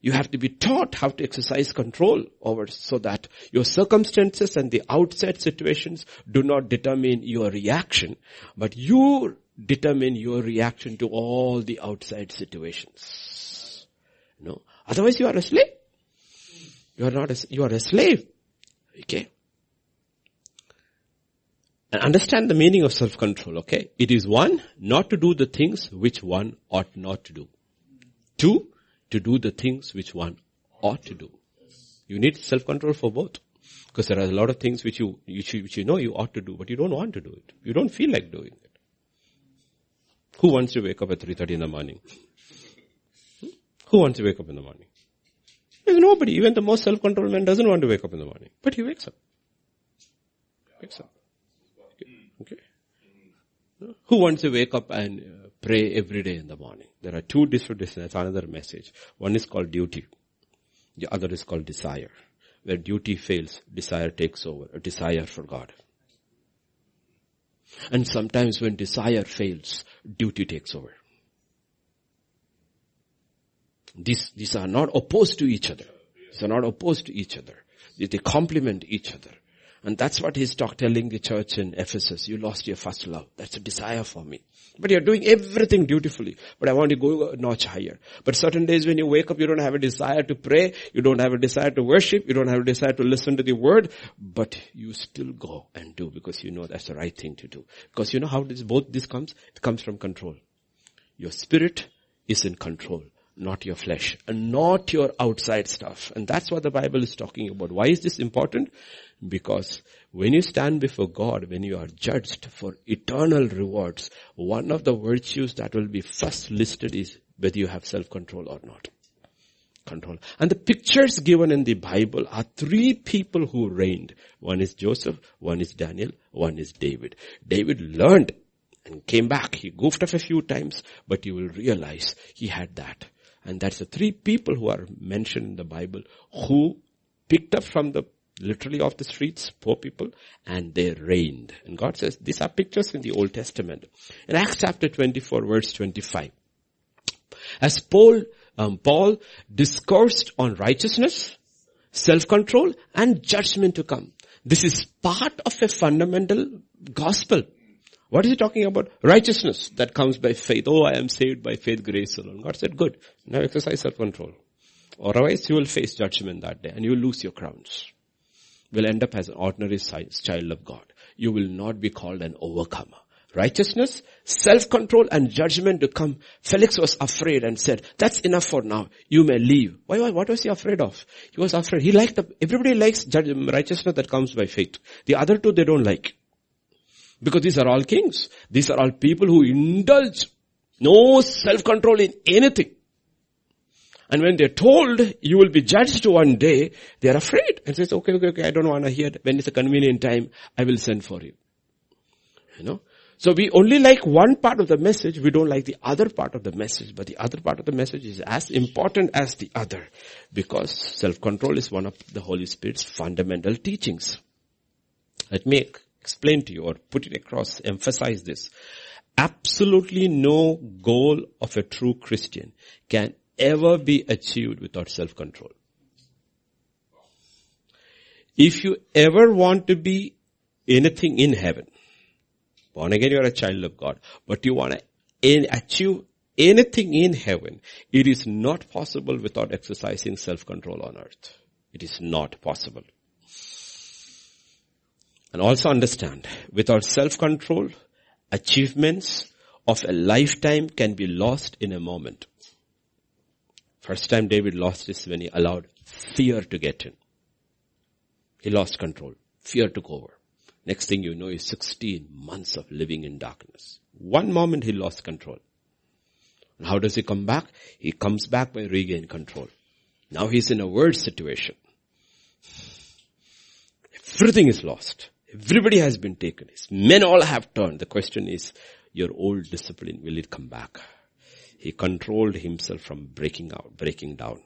You have to be taught how to exercise control over so that your circumstances and the outside situations do not determine your reaction, but you determine your reaction to all the outside situations. No. Otherwise you are a slave. You are not a, you are a slave. Okay. And understand the meaning of self-control, okay? It is one, not to do the things which one ought not to do. Two, to do the things which one ought to do. You need self-control for both. Because there are a lot of things which you, which you, which you know you ought to do, but you don't want to do it. You don't feel like doing it. Who wants to wake up at 3.30 in the morning? Hmm? Who wants to wake up in the morning? There's nobody. Even the most self-controlled man doesn't want to wake up in the morning. But he wakes up. Wakes up. Okay. okay. Who wants to wake up and uh, pray every day in the morning? There are two different, that's another message. One is called duty. The other is called desire. Where duty fails, desire takes over. A desire for God. And sometimes when desire fails, duty takes over. These, these are not opposed to each other. These are not opposed to each other. They complement each other. And that's what he's talk, telling the church in Ephesus. You lost your first love. That's a desire for me. But you're doing everything dutifully. But I want to go a notch higher. But certain days when you wake up, you don't have a desire to pray. You don't have a desire to worship. You don't have a desire to listen to the word. But you still go and do because you know that's the right thing to do. Because you know how this, both this comes? It comes from control. Your spirit is in control not your flesh and not your outside stuff. And that's what the Bible is talking about. Why is this important? Because when you stand before God, when you are judged for eternal rewards, one of the virtues that will be first listed is whether you have self-control or not. control. And the pictures given in the Bible are three people who reigned. One is Joseph, one is Daniel, one is David. David learned and came back. He goofed off a few times, but you will realize he had that. And that's the three people who are mentioned in the Bible who picked up from the literally off the streets, poor people, and they reigned. And God says, these are pictures in the Old Testament. In Acts chapter 24 verse 25, as Paul, um, Paul discoursed on righteousness, self-control, and judgment to come. This is part of a fundamental gospel. What is he talking about? Righteousness that comes by faith. Oh, I am saved by faith, grace alone. God said, good. Now exercise self-control. Otherwise you will face judgment that day and you will lose your crowns. You Will end up as an ordinary child of God. You will not be called an overcomer righteousness, self-control and judgment to come. Felix was afraid and said, that's enough for now. You may leave. Why, why, what was he afraid of? He was afraid. He liked the, everybody likes righteousness that comes by faith. The other two they don't like. Because these are all kings. These are all people who indulge no self-control in anything. And when they're told you will be judged one day, they're afraid and says, okay, okay, okay, I don't want to hear it. When it's a convenient time, I will send for you. You know? So we only like one part of the message, we don't like the other part of the message, but the other part of the message is as important as the other because self-control is one of the Holy Spirit's fundamental teachings. Let me explain to you or put it across, emphasize this. Absolutely no goal of a true Christian can ever be achieved without self-control. If you ever want to be anything in heaven, Born again, you're a child of God. But you want to achieve anything in heaven. It is not possible without exercising self-control on earth. It is not possible. And also understand, without self-control, achievements of a lifetime can be lost in a moment. First time David lost this when he allowed fear to get in. He lost control. Fear took over. Next thing you know is 16 months of living in darkness. One moment he lost control. And how does he come back? He comes back by regain control. Now he's in a worse situation. Everything is lost. Everybody has been taken. Men all have turned. The question is, your old discipline, will it come back? He controlled himself from breaking out, breaking down,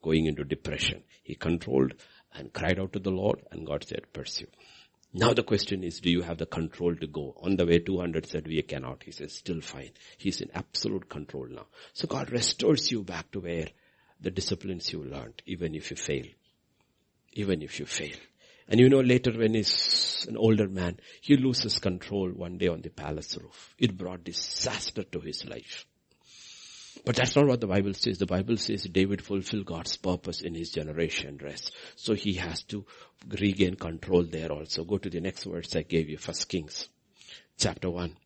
going into depression. He controlled and cried out to the Lord and God said, pursue. Now the question is, do you have the control to go? On the way 200 said, we cannot. He says, still fine. He's in absolute control now. So God restores you back to where the disciplines you learned, even if you fail. Even if you fail. And you know later when he's an older man, he loses control one day on the palace roof. It brought disaster to his life. But that's not what the Bible says. The Bible says David fulfilled God's purpose in his generation rest. So he has to regain control there also. Go to the next verse I gave you, First Kings, chapter 1.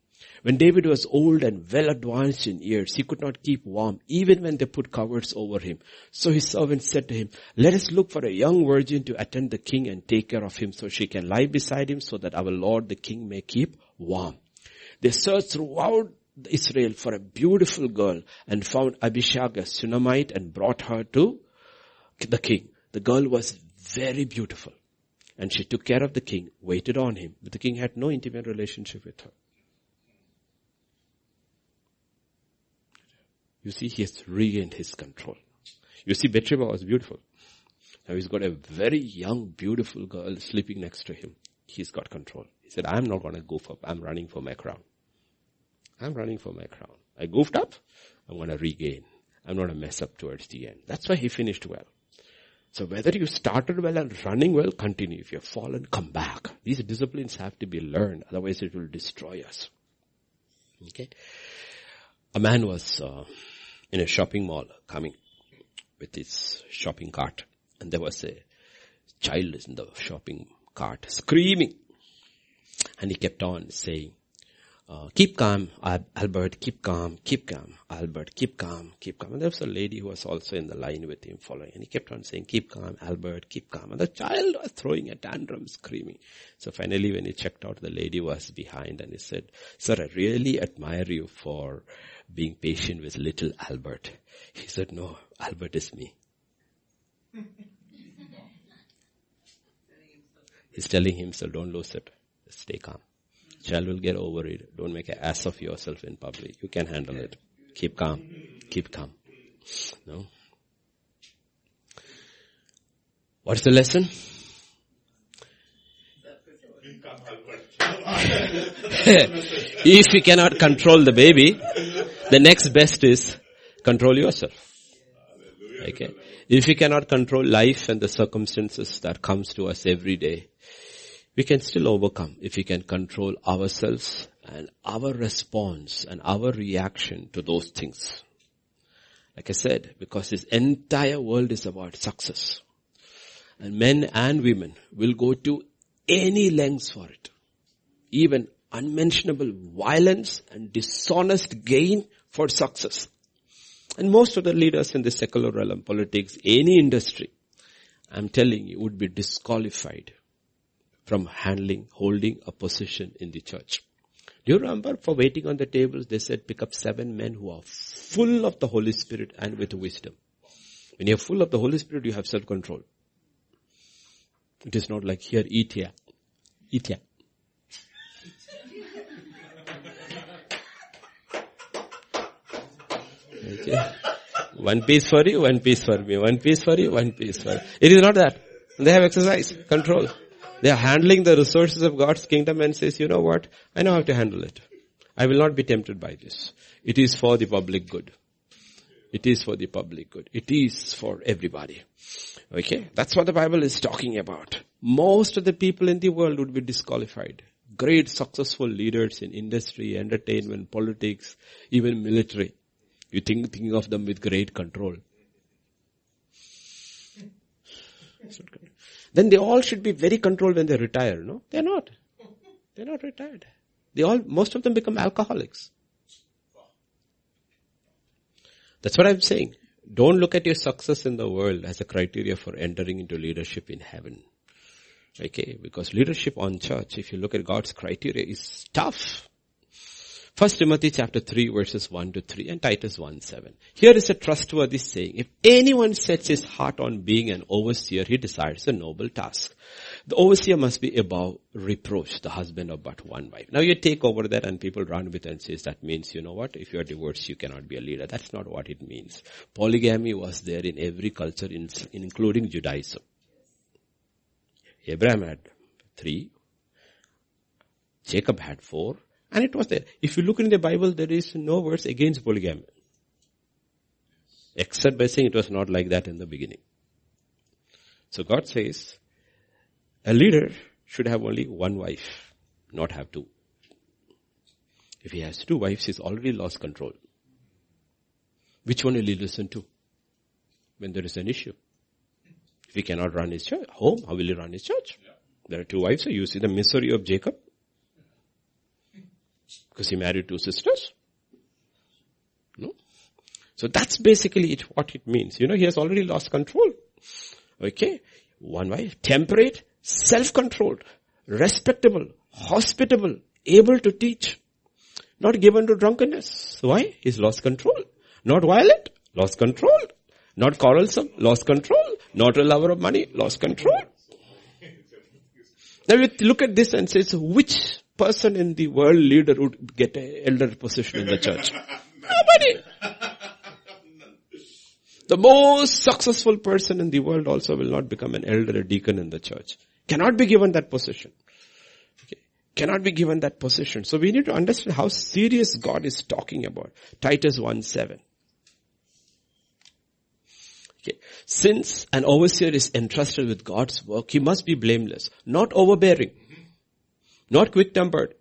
When David was old and well advanced in years, he could not keep warm even when they put covers over him. So his servant said to him, let us look for a young virgin to attend the king and take care of him so she can lie beside him so that our Lord the king may keep warm. They searched throughout Israel for a beautiful girl and found Abishag a Shunammite and brought her to the king. The girl was very beautiful and she took care of the king, waited on him, but the king had no intimate relationship with her. You see, he has regained his control. You see, Bathsheba was beautiful. Now he's got a very young, beautiful girl sleeping next to him. He's got control. He said, I'm not going to goof up. I'm running for my crown. I'm running for my crown. I goofed up. I'm going to regain. I'm going to mess up towards the end. That's why he finished well. So whether you started well and running well, continue. If you've fallen, come back. These disciplines have to be learned. Otherwise it will destroy us. Okay. A man was uh, in a shopping mall coming with his shopping cart and there was a child in the shopping cart screaming and he kept on saying, uh, keep calm, Albert, keep calm, keep calm, Albert, keep calm, keep calm. And there was a lady who was also in the line with him following and he kept on saying, keep calm, Albert, keep calm. And the child was throwing a tantrum, screaming. So finally when he checked out, the lady was behind and he said, sir, I really admire you for being patient with little Albert. He said, no, Albert is me. He's telling himself, don't lose it. Stay calm. Child will get over it. Don't make an ass of yourself in public. You can handle it. Keep calm. Keep calm. No? What's the lesson? if you cannot control the baby, the next best is control yourself. Okay. If you cannot control life and the circumstances that comes to us every day, we can still overcome if we can control ourselves and our response and our reaction to those things. Like I said, because this entire world is about success. And men and women will go to any lengths for it. Even unmentionable violence and dishonest gain for success. And most of the leaders in the secular realm, politics, any industry, I'm telling you, would be disqualified from handling, holding a position in the church. Do you remember for waiting on the tables, they said pick up seven men who are full of the Holy Spirit and with wisdom. When you're full of the Holy Spirit, you have self-control. It is not like here, eat here. Eat here. Okay. One piece for you, one piece for me. One piece for you, one piece for you. It is not that. They have exercise, control. They are handling the resources of God's kingdom and says, you know what? I know how to handle it. I will not be tempted by this. It is for the public good. It is for the public good. It is for everybody. Okay? That's what the Bible is talking about. Most of the people in the world would be disqualified. Great successful leaders in industry, entertainment, politics, even military. You think, think of them with great control. Then they all should be very controlled when they retire, no? They're not. They're not retired. They all, most of them become alcoholics. That's what I'm saying. Don't look at your success in the world as a criteria for entering into leadership in heaven. Okay, because leadership on church, if you look at God's criteria, is tough. First Timothy chapter 3 verses 1 to 3 and Titus 1 7. Here is a trustworthy saying. If anyone sets his heart on being an overseer, he desires a noble task. The overseer must be above reproach, the husband of but one wife. Now you take over that and people run with and says that means, you know what, if you are divorced, you cannot be a leader. That's not what it means. Polygamy was there in every culture, in, including Judaism. Abraham had three. Jacob had four. And it was there. If you look in the Bible, there is no words against polygamy. Except by saying it was not like that in the beginning. So God says, a leader should have only one wife, not have two. If he has two wives, he's already lost control. Which one will he listen to? When there is an issue. If he cannot run his church, home, how will he run his church? Yeah. There are two wives, so you see the misery of Jacob. Because he married two sisters. No? So that's basically it, what it means. You know, he has already lost control. Okay? One wife, temperate, self-controlled, respectable, hospitable, able to teach. Not given to drunkenness. Why? He's lost control. Not violent, lost control. Not quarrelsome, lost control. Not a lover of money, lost control. Now we look at this and says, which person in the world leader would get an elder position in the church? Nobody. The most successful person in the world also will not become an elder, a deacon in the church. Cannot be given that position. Okay. Cannot be given that position. So we need to understand how serious God is talking about. Titus 1 7. Okay. Since an overseer is entrusted with God's work, he must be blameless, not overbearing, not quick-tempered,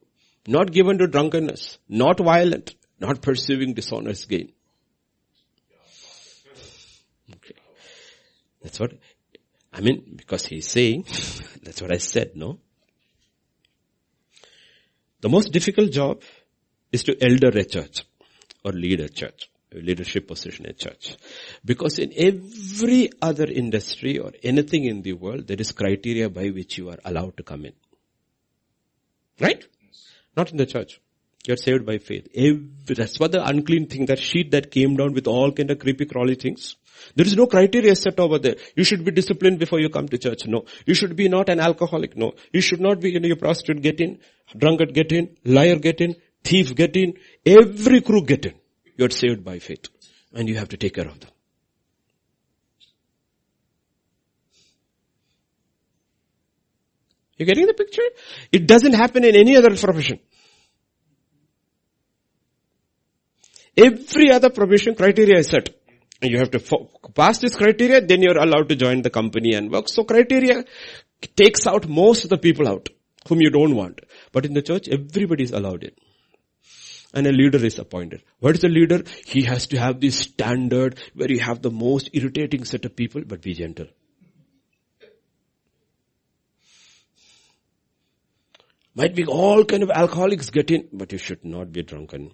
not given to drunkenness, not violent, not pursuing dishonest gain. Okay. That's what, I mean, because he's saying, that's what I said, no? The most difficult job is to elder a church or lead a church, a leadership position in a church. Because in every other industry or anything in the world, there is criteria by which you are allowed to come in. Right? Not in the church. You're saved by faith. Every, that's what the unclean thing, that sheet that came down with all kind of creepy crawly things. There is no criteria set over there. You should be disciplined before you come to church. No. You should be not an alcoholic. No. You should not be, you know, a prostitute get in, drunkard get in, liar get in, thief get in, every crew get in. You're saved by faith. And you have to take care of them. You getting the picture? It doesn't happen in any other profession. Every other profession criteria is set. You have to pass this criteria, then you're allowed to join the company and work. So criteria takes out most of the people out whom you don't want. But in the church, everybody is allowed in. And a leader is appointed. What is a leader? He has to have this standard where you have the most irritating set of people, but be gentle. Might be all kind of alcoholics get in, but you should not be drunken.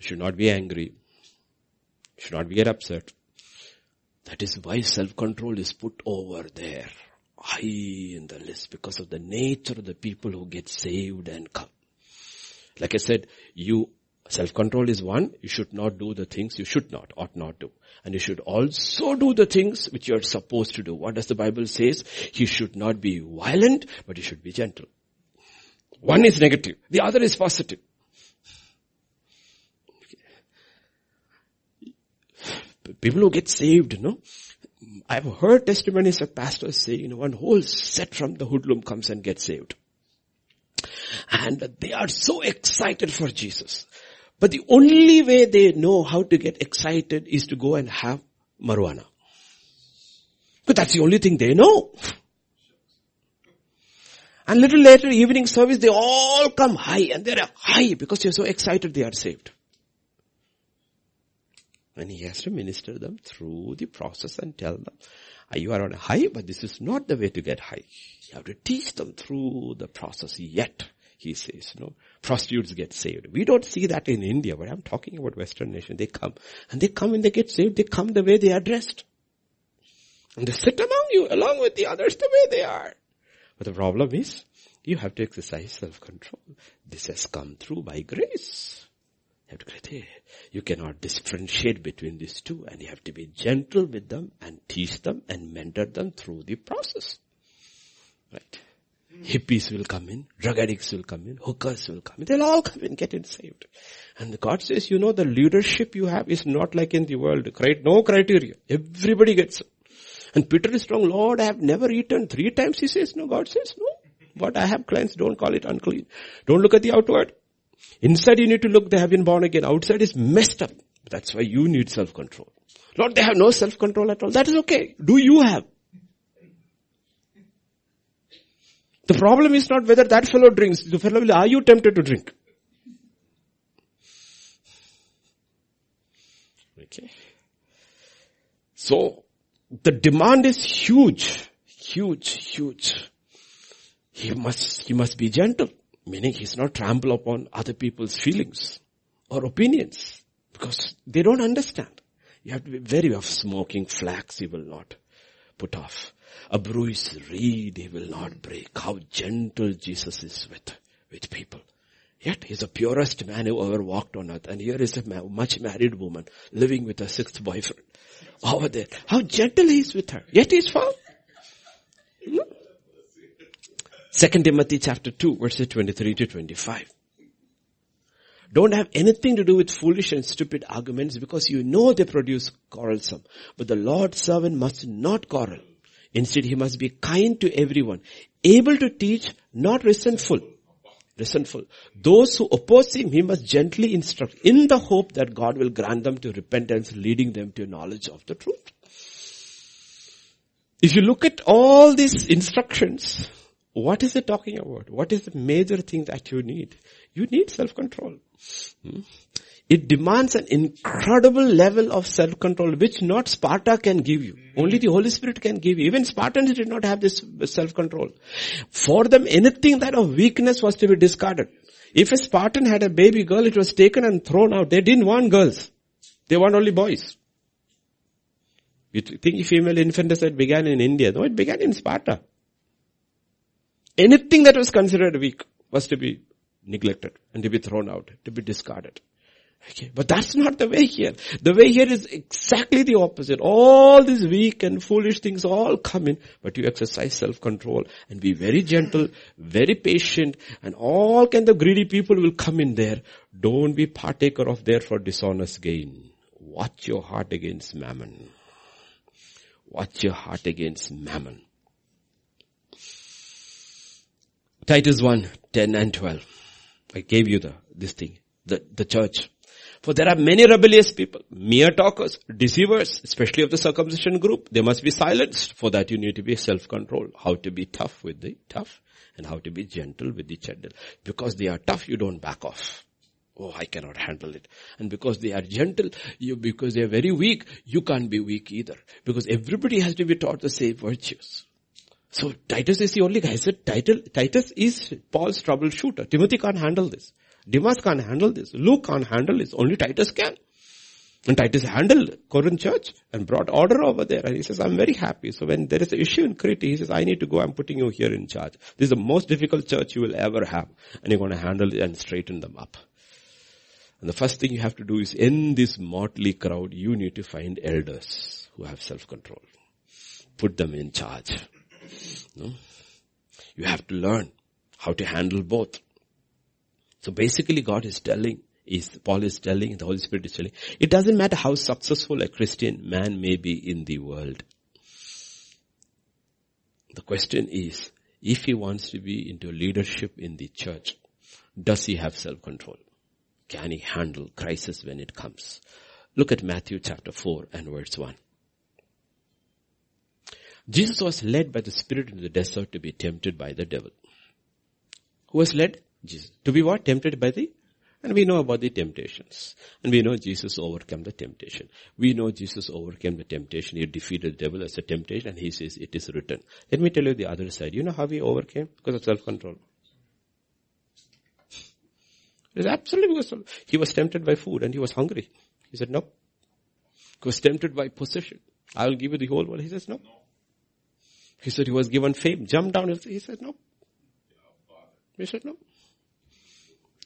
You should not be angry. You should not get upset. That is why self-control is put over there, high in the list because of the nature of the people who get saved and come. Like I said, you Self-control is one, you should not do the things you should not, ought not do. And you should also do the things which you are supposed to do. What does the Bible says? He should not be violent, but he should be gentle. One is negative, the other is positive. People who get saved, you know, I've heard testimonies of pastors say, you know, one whole set from the hoodlum comes and gets saved. And they are so excited for Jesus. But the only way they know how to get excited is to go and have marijuana. But that's the only thing they know. And little later evening service, they all come high and they're high because they're so excited they are saved. And he has to minister them through the process and tell them, ah, you are on a high, but this is not the way to get high. You have to teach them through the process yet he says, you know, prostitutes get saved. We don't see that in India, but I'm talking about Western nation. They come and they come and they get saved. They come the way they are dressed. And they sit among you along with the others the way they are. But the problem is, you have to exercise self-control. This has come through by grace. You have to You cannot differentiate between these two and you have to be gentle with them and teach them and mentor them through the process. Right. Hippies will come in, drug addicts will come in, hookers will come in. They'll all come in, get saved. And God says, you know, the leadership you have is not like in the world. Right? No criteria. Everybody gets it. And Peter is strong, Lord, I have never eaten. Three times he says, no, God says, no. What I have cleansed, don't call it unclean. Don't look at the outward. Inside you need to look, they have been born again. Outside is messed up. That's why you need self-control. Lord, they have no self-control at all. That is okay. Do you have? The problem is not whether that fellow drinks. The fellow will, are you tempted to drink? Okay. So, the demand is huge, huge, huge. He must, he must be gentle, meaning he's not trample upon other people's feelings or opinions because they don't understand. You have to be very of smoking flax he will not put off. A bruised reed he will not break. How gentle Jesus is with, with people. Yet he's the purest man who ever walked on earth. And here is a much married woman living with her sixth boyfriend over there. How gentle he is with her. Yet he's found. Second Timothy chapter 2 verses 23 to 25. Don't have anything to do with foolish and stupid arguments because you know they produce quarrelsome. But the Lord's servant must not quarrel Instead, he must be kind to everyone, able to teach, not resentful. Resentful. Those who oppose him, he must gently instruct in the hope that God will grant them to repentance, leading them to knowledge of the truth. If you look at all these instructions, what is it talking about? What is the major thing that you need? You need self-control. Hmm? It demands an incredible level of self-control which not Sparta can give you. Only the Holy Spirit can give you. Even Spartans did not have this self-control. For them anything that of weakness was to be discarded. If a Spartan had a baby girl, it was taken and thrown out. They didn't want girls. They want only boys. You think female infanticide began in India? No, it began in Sparta. Anything that was considered weak was to be neglected and to be thrown out, to be discarded. Okay, but that's not the way here. The way here is exactly the opposite. All these weak and foolish things all come in, but you exercise self-control and be very gentle, very patient, and all kind of greedy people will come in there. Don't be partaker of there for dishonest gain. Watch your heart against mammon. Watch your heart against mammon. Titus 1, 10 and 12. I gave you the, this thing, the, the church. For there are many rebellious people, mere talkers, deceivers, especially of the circumcision group. They must be silenced. For that you need to be self-controlled. How to be tough with the tough and how to be gentle with the gentle. Because they are tough, you don't back off. Oh, I cannot handle it. And because they are gentle, you, because they are very weak, you can't be weak either. Because everybody has to be taught the same virtues. So Titus is the only guy. I said Titus is Paul's troubleshooter. Timothy can't handle this. Demas can't handle this. Luke can't handle this. Only Titus can. And Titus handled Corinth church and brought order over there. And he says, I'm very happy. So when there is an issue in Crete, he says, I need to go. I'm putting you here in charge. This is the most difficult church you will ever have. And you're going to handle it and straighten them up. And the first thing you have to do is in this motley crowd, you need to find elders who have self-control. Put them in charge. No? You have to learn how to handle both. So basically God is telling, is Paul is telling, the Holy Spirit is telling, it doesn't matter how successful a Christian man may be in the world. The question is, if he wants to be into leadership in the church, does he have self-control? Can he handle crisis when it comes? Look at Matthew chapter 4 and verse 1. Jesus was led by the Spirit into the desert to be tempted by the devil. Who was led? Jesus. To be what? Tempted by the and we know about the temptations. And we know Jesus overcame the temptation. We know Jesus overcame the temptation. He defeated the devil as a temptation and he says it is written. Let me tell you the other side. You know how he overcame? Because of self-control. It is absolutely because he was tempted by food and he was hungry. He said no. He was tempted by possession. I will give you the whole world. He says no. He said he was given fame. Jump down. He said no. He said no.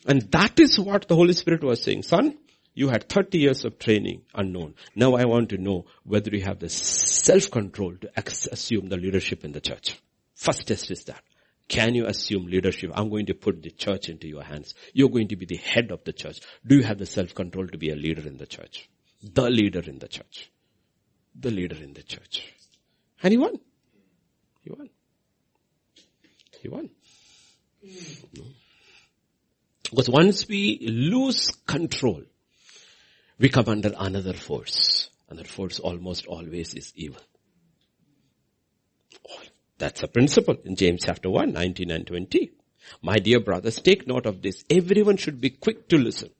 And that is what the Holy Spirit was saying. Son, you had 30 years of training unknown. Now I want to know whether you have the self-control to assume the leadership in the church. First test is that. Can you assume leadership? I'm going to put the church into your hands. You're going to be the head of the church. Do you have the self-control to be a leader in the church? The leader in the church. The leader in the church. And he won. He won. He won. No. Because once we lose control, we come under another force. Another force almost always is evil. Oh, that's a principle in James chapter 1, 19 and 20. My dear brothers, take note of this. Everyone should be quick to listen.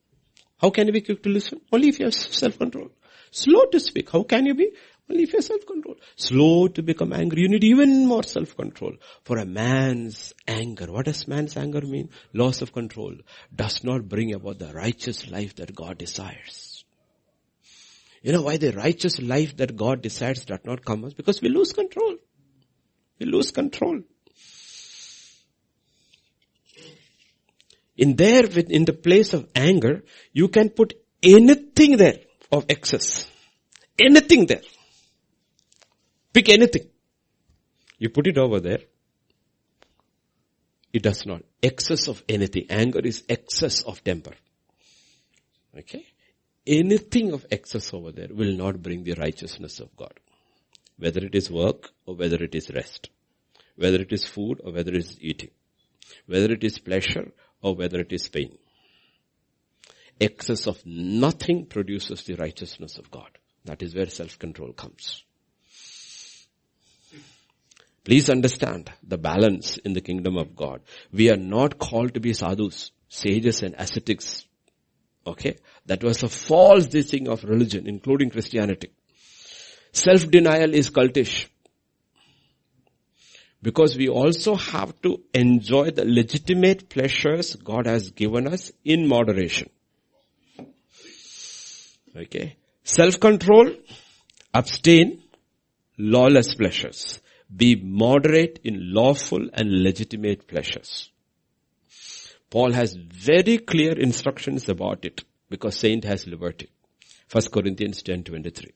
How can you be quick to listen? Only if you have self-control. Slow to speak. How can you be? Only if you have self-control. Slow to become angry. You need even more self-control. For a man's anger, what does man's anger mean? Loss of control does not bring about the righteous life that God desires. You know why the righteous life that God desires does not come us? Because we lose control. We lose control. In there, in the place of anger, you can put anything there of excess. Anything there. Pick anything. You put it over there. It does not. Excess of anything. Anger is excess of temper. Okay? Anything of excess over there will not bring the righteousness of God. Whether it is work or whether it is rest. Whether it is food or whether it is eating. Whether it is pleasure or whether it is pain. Excess of nothing produces the righteousness of God. That is where self-control comes. Please understand the balance in the kingdom of God. We are not called to be sadhus, sages and ascetics. Okay? That was a false teaching of religion, including Christianity. Self-denial is cultish. Because we also have to enjoy the legitimate pleasures God has given us in moderation. Okay? Self-control, abstain, lawless pleasures. Be moderate in lawful and legitimate pleasures. Paul has very clear instructions about it. because saint has liberty. 1 Corinthians 10:23.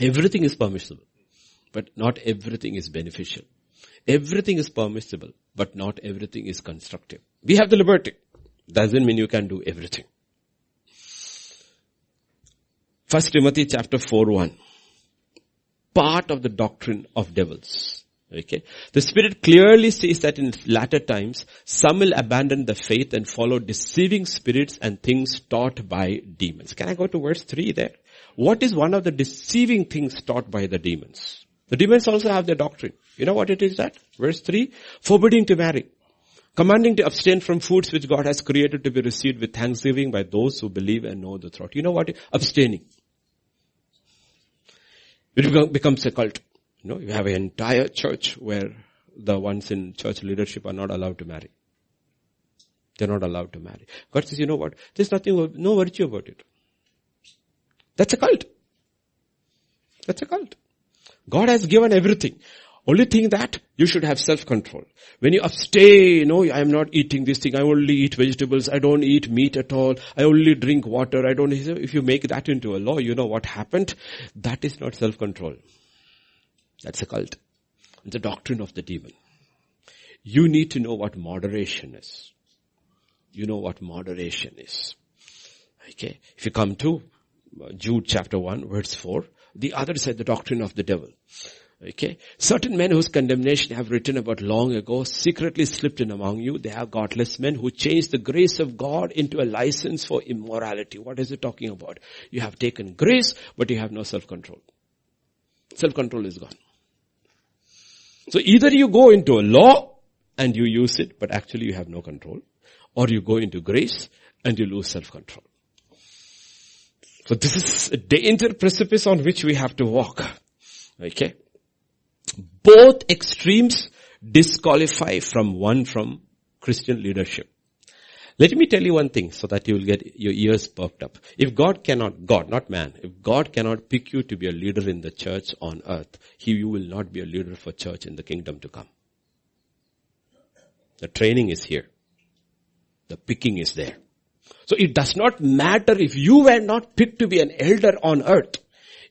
Everything is permissible, but not everything is beneficial. Everything is permissible, but not everything is constructive. We have the liberty. Doesn't mean you can do everything. First Timothy chapter 4 1. Part of the doctrine of devils. Okay. The Spirit clearly says that in latter times, some will abandon the faith and follow deceiving spirits and things taught by demons. Can I go to verse 3 there? What is one of the deceiving things taught by the demons? The demons also have their doctrine. You know what it is that? Verse 3, forbidding to marry. Commanding to abstain from foods which God has created to be received with thanksgiving by those who believe and know the truth. You know what? Abstaining. It becomes a cult. You know, you have an entire church where the ones in church leadership are not allowed to marry. They're not allowed to marry. God says, you know what? There's nothing, no virtue about it. That's a cult. That's a cult. God has given everything. Only thing that you should have self-control. When you abstain, no, I am not eating this thing. I only eat vegetables. I don't eat meat at all. I only drink water. I don't, if you make that into a law, you know what happened? That is not self-control. That's a cult. It's a doctrine of the demon. You need to know what moderation is. You know what moderation is. Okay. If you come to Jude chapter 1 verse 4, the other side, the doctrine of the devil. Okay. Certain men whose condemnation I have written about long ago secretly slipped in among you. They are godless men who changed the grace of God into a license for immorality. What is it talking about? You have taken grace, but you have no self-control. Self-control is gone. So either you go into a law and you use it, but actually you have no control, or you go into grace and you lose self-control. So this is a danger precipice on which we have to walk. Okay. Both extremes disqualify from one from Christian leadership. Let me tell you one thing so that you will get your ears perked up. If God cannot, God, not man, if God cannot pick you to be a leader in the church on earth, He, you will not be a leader for church in the kingdom to come. The training is here. The picking is there. So it does not matter if you were not picked to be an elder on earth.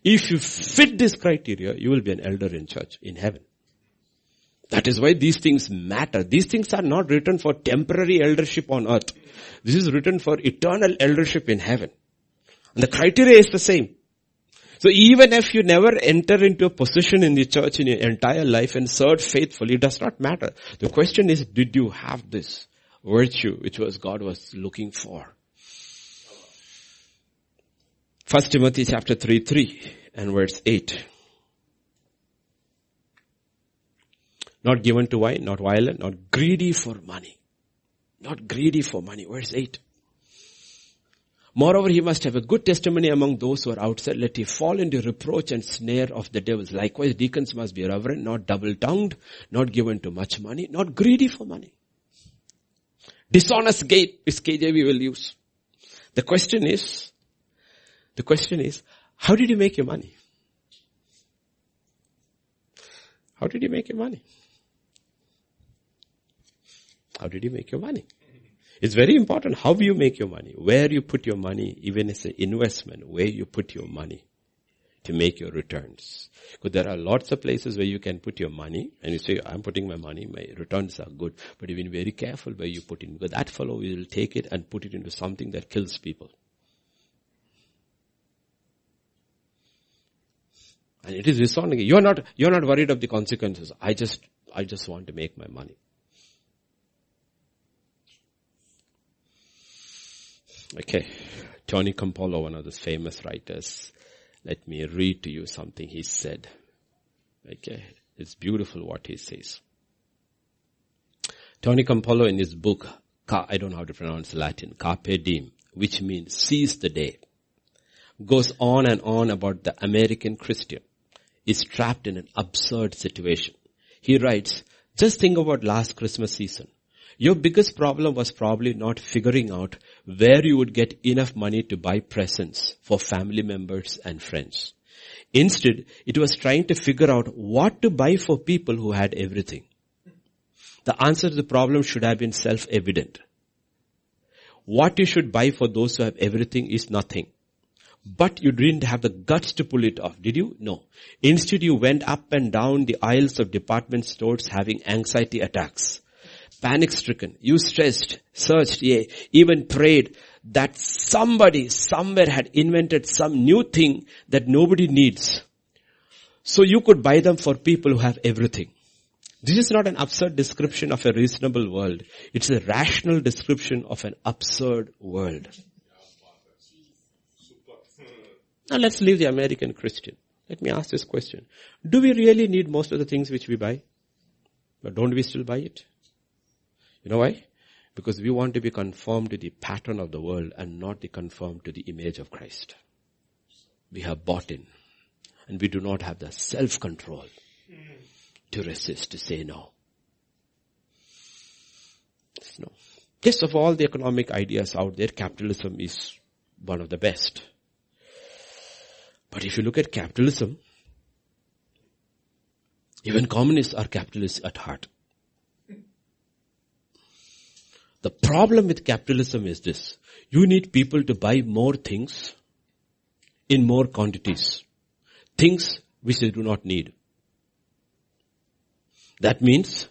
If you fit this criteria, you will be an elder in church, in heaven. That is why these things matter. These things are not written for temporary eldership on earth. This is written for eternal eldership in heaven. And the criteria is the same. So even if you never enter into a position in the church in your entire life and serve faithfully, it does not matter. The question is, did you have this virtue which was God was looking for? First Timothy chapter 3, 3 and verse 8. Not given to wine, not violent, not greedy for money. Not greedy for money. Verse 8. Moreover, he must have a good testimony among those who are outside, Let he fall into reproach and snare of the devils. Likewise, deacons must be reverent, not double-tongued, not given to much money, not greedy for money. Dishonest gate is KJV will use. The question is, the question is, how did you make your money? How did you make your money? How did you make your money? It's very important how you make your money, where you put your money, even as an investment, where you put your money to make your returns. Because there are lots of places where you can put your money and you say, I'm putting my money, my returns are good. But you've been very careful where you put in because that fellow will take it and put it into something that kills people. And it is resounding. You're not, you're not worried of the consequences. I just, I just want to make my money. Okay. Tony Campolo, one of the famous writers, let me read to you something he said. Okay. It's beautiful what he says. Tony Campolo in his book, I don't know how to pronounce Latin, Carpe Diem, which means seize the day, goes on and on about the American Christian is trapped in an absurd situation. He writes, just think about last Christmas season. Your biggest problem was probably not figuring out where you would get enough money to buy presents for family members and friends. Instead, it was trying to figure out what to buy for people who had everything. The answer to the problem should have been self-evident. what you should buy for those who have everything is nothing. But you didn't have the guts to pull it off, did you? No. Instead you went up and down the aisles of department stores having anxiety attacks. Panic stricken. You stressed, searched, yeah, even prayed that somebody somewhere had invented some new thing that nobody needs. So you could buy them for people who have everything. This is not an absurd description of a reasonable world. It's a rational description of an absurd world. Now let's leave the American Christian. Let me ask this question. Do we really need most of the things which we buy? But don't we still buy it? You know why? Because we want to be conformed to the pattern of the world and not be conformed to the image of Christ. We have bought in and we do not have the self-control to resist, to say no. No. Yes, of all the economic ideas out there, capitalism is one of the best. But if you look at capitalism, even communists are capitalists at heart. The problem with capitalism is this. You need people to buy more things in more quantities. Things which they do not need. That means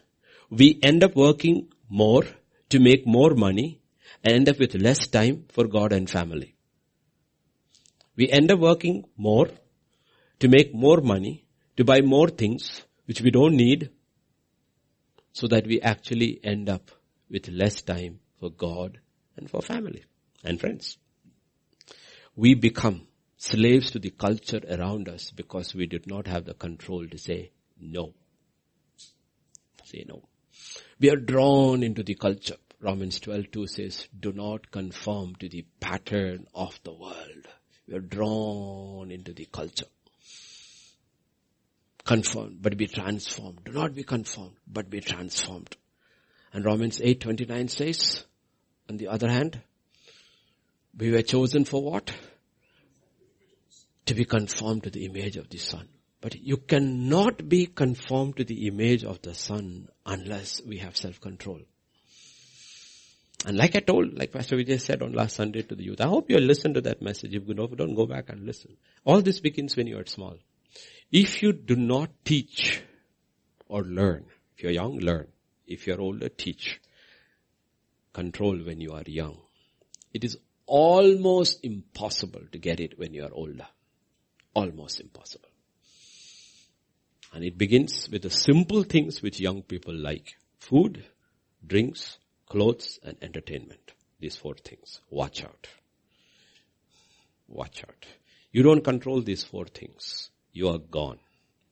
we end up working more to make more money and end up with less time for God and family. We end up working more to make more money, to buy more things which we don't need so that we actually end up with less time for God and for family and friends. We become slaves to the culture around us because we did not have the control to say no. Say no. We are drawn into the culture. Romans 12:2 says, do not conform to the pattern of the world. We are drawn into the culture. Conformed, but be transformed. Do not be conformed, but be transformed. And Romans 8:29 says, on the other hand, we were chosen for what? To be conformed to the image of the Son. But you cannot be conformed to the image of the Son unless we have self-control. And like I told, like Pastor Vijay said on last Sunday to the youth, I hope you listen to that message. If you don't go back and listen. All this begins when you are small. If you do not teach or learn, if you're young, learn. If you're older, teach. Control when you are young. It is almost impossible to get it when you are older. Almost impossible. And it begins with the simple things which young people like. Food, drinks, clothes and entertainment. These four things. Watch out. Watch out. You don't control these four things. You are gone.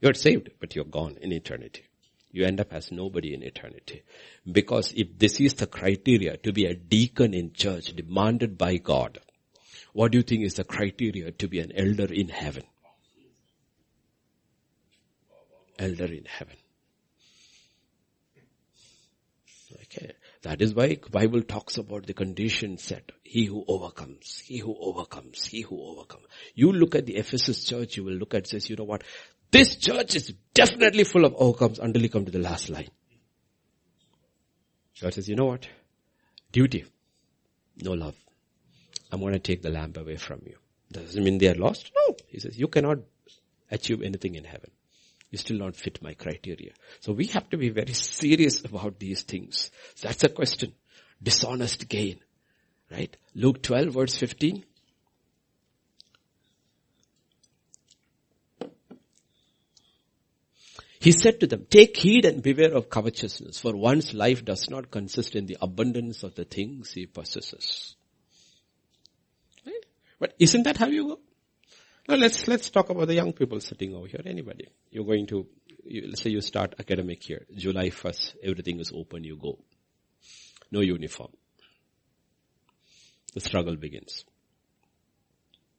You're saved, but you're gone in eternity. You end up as nobody in eternity. Because if this is the criteria to be a deacon in church demanded by God, what do you think is the criteria to be an elder in heaven? Elder in heaven. Okay. That is why Bible talks about the condition set. He who overcomes, he who overcomes, he who overcomes. You look at the Ephesus church, you will look at says, you know what? This church is definitely full of overcomes until you come to the last line. God says, you know what? Duty. No love. I'm going to take the lamp away from you. Doesn't mean they are lost? No. He says, you cannot achieve anything in heaven you still not fit my criteria. So we have to be very serious about these things. That's a question. Dishonest gain. Right? Luke 12 verse 15. He said to them, take heed and beware of covetousness, for one's life does not consist in the abundance of the things he possesses. Right? But isn't that how you go? Now let's, let's talk about the young people sitting over here. Anybody? You're going to, you, let's say you start academic year. July 1st, everything is open, you go. No uniform. The struggle begins.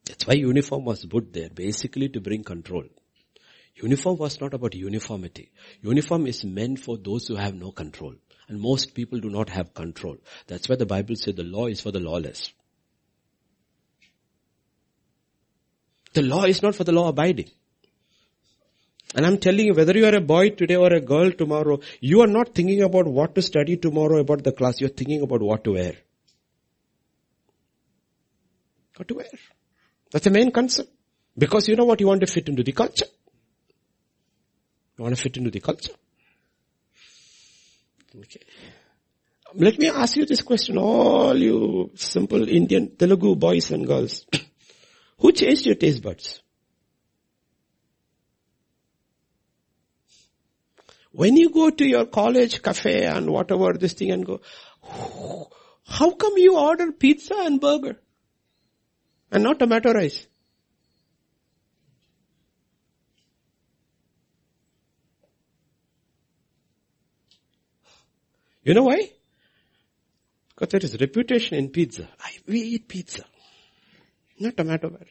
That's why uniform was put there, basically to bring control. Uniform was not about uniformity. Uniform is meant for those who have no control. And most people do not have control. That's why the Bible says the law is for the lawless. The law is not for the law abiding. And I'm telling you, whether you are a boy today or a girl tomorrow, you are not thinking about what to study tomorrow about the class. You're thinking about what to wear. What to wear. That's the main concern. Because you know what? You want to fit into the culture. You want to fit into the culture. Okay. Let me ask you this question, all you simple Indian Telugu boys and girls. Who changed your taste buds? When you go to your college cafe and whatever this thing and go, how come you order pizza and burger? And not tomato rice? You know why? Because there is reputation in pizza. I, we eat pizza. Not tomato bread.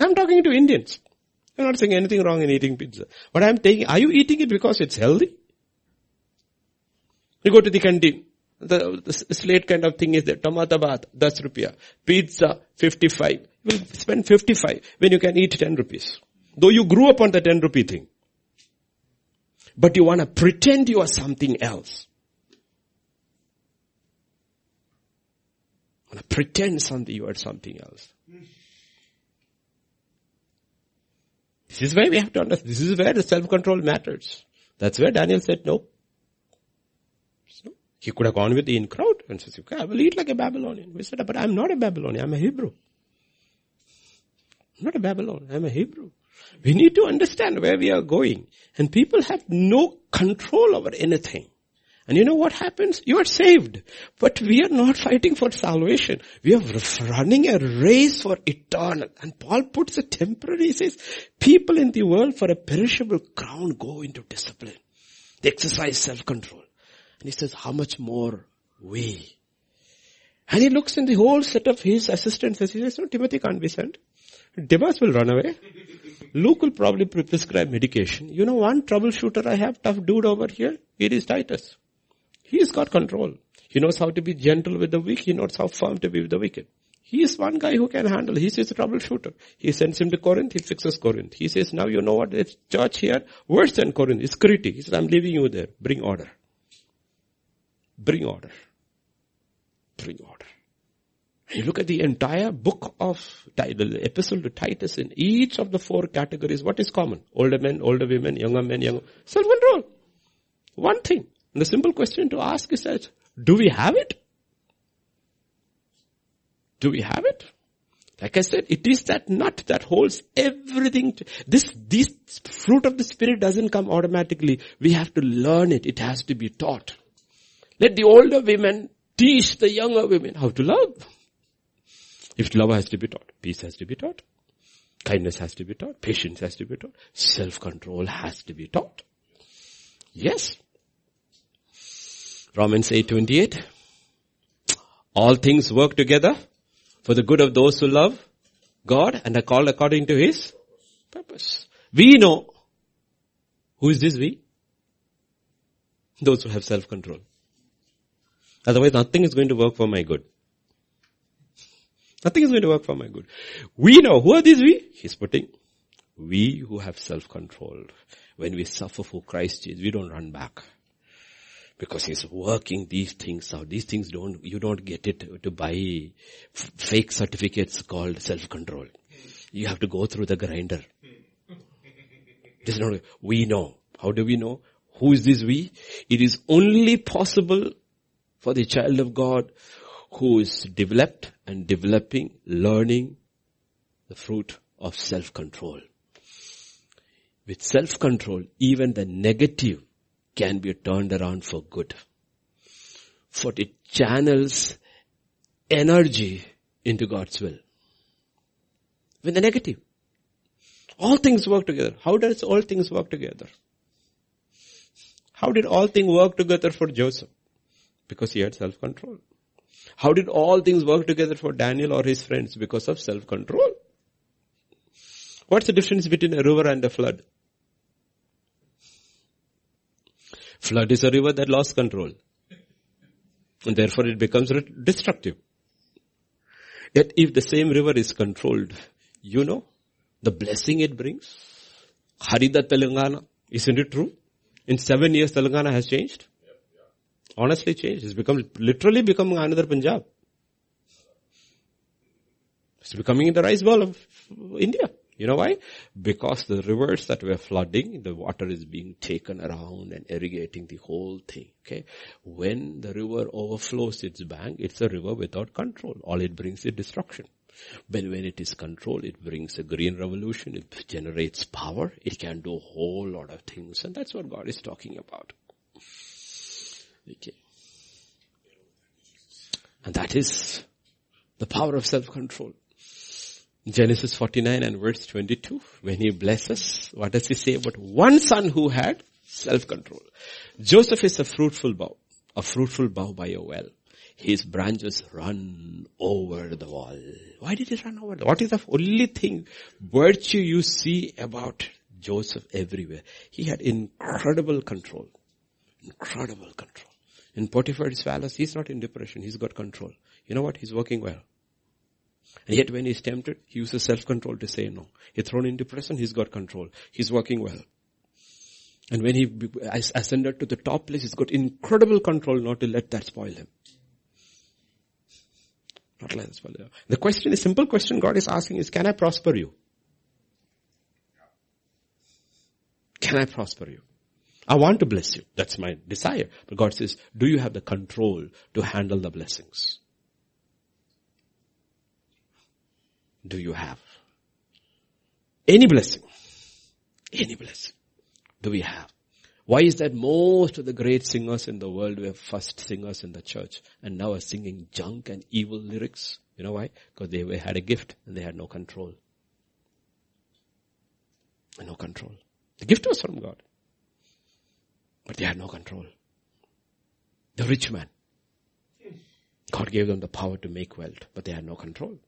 I'm talking to Indians. I'm not saying anything wrong in eating pizza. But I'm taking, are you eating it because it's healthy? You go to the canteen. The, the slate kind of thing is there. Tomato bath, 10 rupiah. Pizza, 55. You spend 55 when you can eat 10 rupees. Though you grew up on the 10 rupee thing. But you want to pretend you are something else. want to pretend something you are something else. This is where we have to understand. This is where the self-control matters. That's where Daniel said no. So he could have gone with the in crowd and says, okay, I will eat like a Babylonian. We said, but I'm not a Babylonian. I'm a Hebrew. I'm not a Babylonian. I'm a Hebrew. We need to understand where we are going. And people have no control over anything. And you know what happens? You are saved. But we are not fighting for salvation. We are running a race for eternal. And Paul puts a temporary, he says, people in the world for a perishable crown go into discipline. They exercise self-control. And he says, how much more we? And he looks in the whole set of his assistants and he says, no, Timothy can't be sent. Demas will run away. Luke will probably prescribe medication. You know one troubleshooter I have, tough dude over here? It is Titus. He's got control. He knows how to be gentle with the weak. He knows how firm to be with the wicked. He is one guy who can handle. He says a troubleshooter. He sends him to Corinth. He fixes Corinth. He says, now you know what? It's church here worse than Corinth. It's Crete. He says, I'm leaving you there. Bring order. Bring order. Bring order. You look at the entire book of the epistle to Titus in each of the four categories. What is common? Older men, older women, younger men, younger. Self-control. One thing. The simple question to ask is that, do we have it? Do we have it? Like I said, it is that nut that holds everything. To, this, this fruit of the spirit doesn't come automatically. We have to learn it. It has to be taught. Let the older women teach the younger women how to love. If love has to be taught, peace has to be taught, kindness has to be taught, patience has to be taught, self-control has to be taught. Yes. Romans 8:28. All things work together for the good of those who love God and are called according to His purpose. We know who is this we? Those who have self-control. Otherwise nothing is going to work for my good. Nothing is going to work for my good. We know who are these we? He's putting we who have self-control. When we suffer for Christ Jesus, we don't run back because he's working these things out. These things don't, you don't get it to buy f- fake certificates called self-control. You have to go through the grinder. This is not, we know. How do we know? Who is this we? It is only possible for the child of God who is developed and developing, learning the fruit of self-control. With self-control, even the negative can be turned around for good. For it channels energy into God's will. With the negative. All things work together. How does all things work together? How did all things work together for Joseph? Because he had self-control. How did all things work together for Daniel or his friends? Because of self-control. What's the difference between a river and a flood? Flood is a river that lost control. And therefore it becomes destructive. Yet if the same river is controlled, you know, the blessing it brings. Harida Telangana, isn't it true? In seven years Telangana has changed. honestly changed. It's become, literally become another Punjab. It's becoming the rice bowl of India. You know why? Because the rivers that were flooding, the water is being taken around and irrigating the whole thing. Okay. When the river overflows its bank, it's a river without control. All it brings is destruction. But when it is controlled, it brings a green revolution, it generates power, it can do a whole lot of things, and that's what God is talking about. Okay. And that is the power of self-control. Genesis 49 and verse 22, when he blesses, what does he say about one son who had self-control? Joseph is a fruitful bough, a fruitful bough by a well. His branches run over the wall. Why did he run over? What is the only thing, virtue you see about Joseph everywhere? He had incredible control. Incredible control. In Potiphar's palace, he's not in depression, he's got control. You know what? He's working well. And yet when he's tempted, he uses self-control to say no. He's thrown into prison, he's got control. He's working well. And when he ascended to the top place, he's got incredible control not to let that spoil him. Not let spoil him. The question, the simple question God is asking is, can I prosper you? Can I prosper you? I want to bless you. That's my desire. But God says, do you have the control to handle the blessings? Do you have? Any blessing. Any blessing. Do we have? Why is that most of the great singers in the world were first singers in the church and now are singing junk and evil lyrics? You know why? Because they had a gift and they had no control. No control. The gift was from God. But they had no control. The rich man. God gave them the power to make wealth, but they had no control.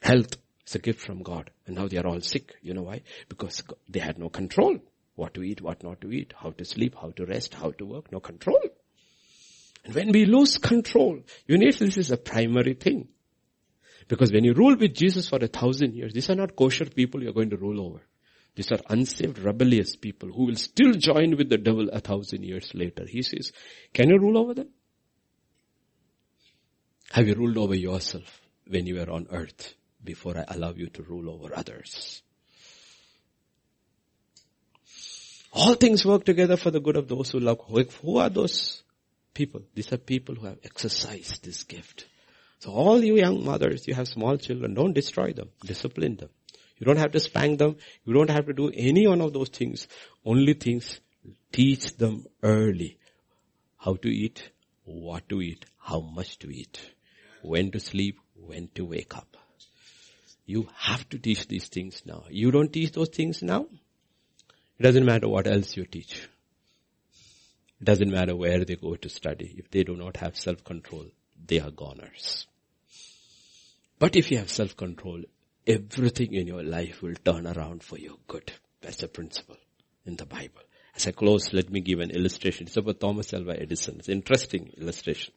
Health is a gift from God. And now they are all sick. You know why? Because they had no control. What to eat, what not to eat, how to sleep, how to rest, how to work. No control. And when we lose control, you need this is a primary thing. Because when you rule with Jesus for a thousand years, these are not kosher people you're going to rule over. These are unsaved, rebellious people who will still join with the devil a thousand years later. He says, can you rule over them? Have you ruled over yourself when you were on earth? Before I allow you to rule over others. All things work together for the good of those who love. Who are those people? These are people who have exercised this gift. So all you young mothers, you have small children, don't destroy them. Discipline them. You don't have to spank them. You don't have to do any one of those things. Only things, teach them early. How to eat, what to eat, how much to eat, when to sleep, when to wake up. You have to teach these things now. You don't teach those things now, it doesn't matter what else you teach. It doesn't matter where they go to study. If they do not have self-control, they are goners. But if you have self-control, everything in your life will turn around for your good. That's a principle in the Bible. As I close, let me give an illustration. It's about Thomas Alva Edison. It's an interesting illustration.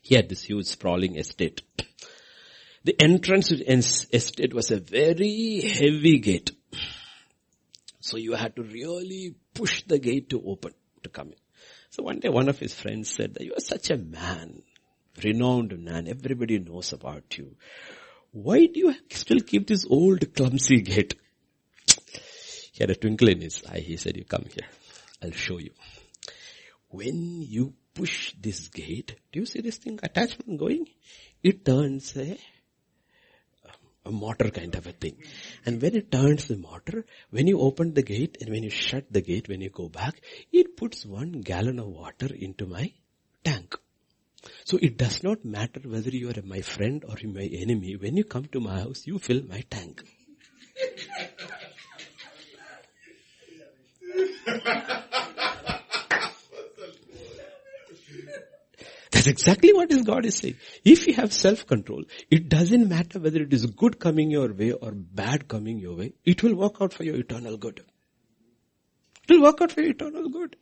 He had this huge sprawling estate. The entrance estate was a very heavy gate. So you had to really push the gate to open, to come in. So one day one of his friends said that you are such a man, renowned man, everybody knows about you. Why do you still keep this old clumsy gate? He had a twinkle in his eye. He said, you come here. I'll show you. When you push this gate, do you see this thing attachment going? It turns a a motor kind of a thing. And when it turns the motor, when you open the gate and when you shut the gate, when you go back, it puts one gallon of water into my tank. So it does not matter whether you are my friend or my enemy. When you come to my house, you fill my tank. That's exactly what is God is saying. If you have self-control, it doesn't matter whether it is good coming your way or bad coming your way, it will work out for your eternal good. It will work out for your eternal good.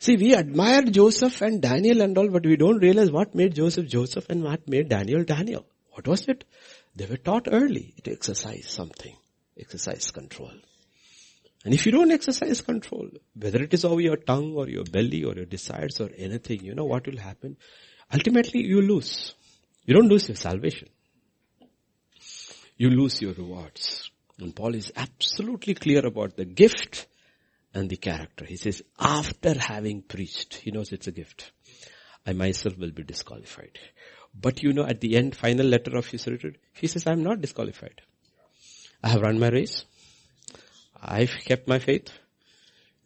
See, we admire Joseph and Daniel and all, but we don't realize what made Joseph Joseph and what made Daniel Daniel. What was it? They were taught early to exercise something. Exercise control. And if you don't exercise control, whether it is over your tongue or your belly or your desires or anything, you know what will happen? Ultimately you lose. You don't lose your salvation. You lose your rewards. And Paul is absolutely clear about the gift and the character. He says, after having preached, he knows it's a gift. I myself will be disqualified. But you know, at the end, final letter of his record, he says, I'm not disqualified. I have run my race. I've kept my faith.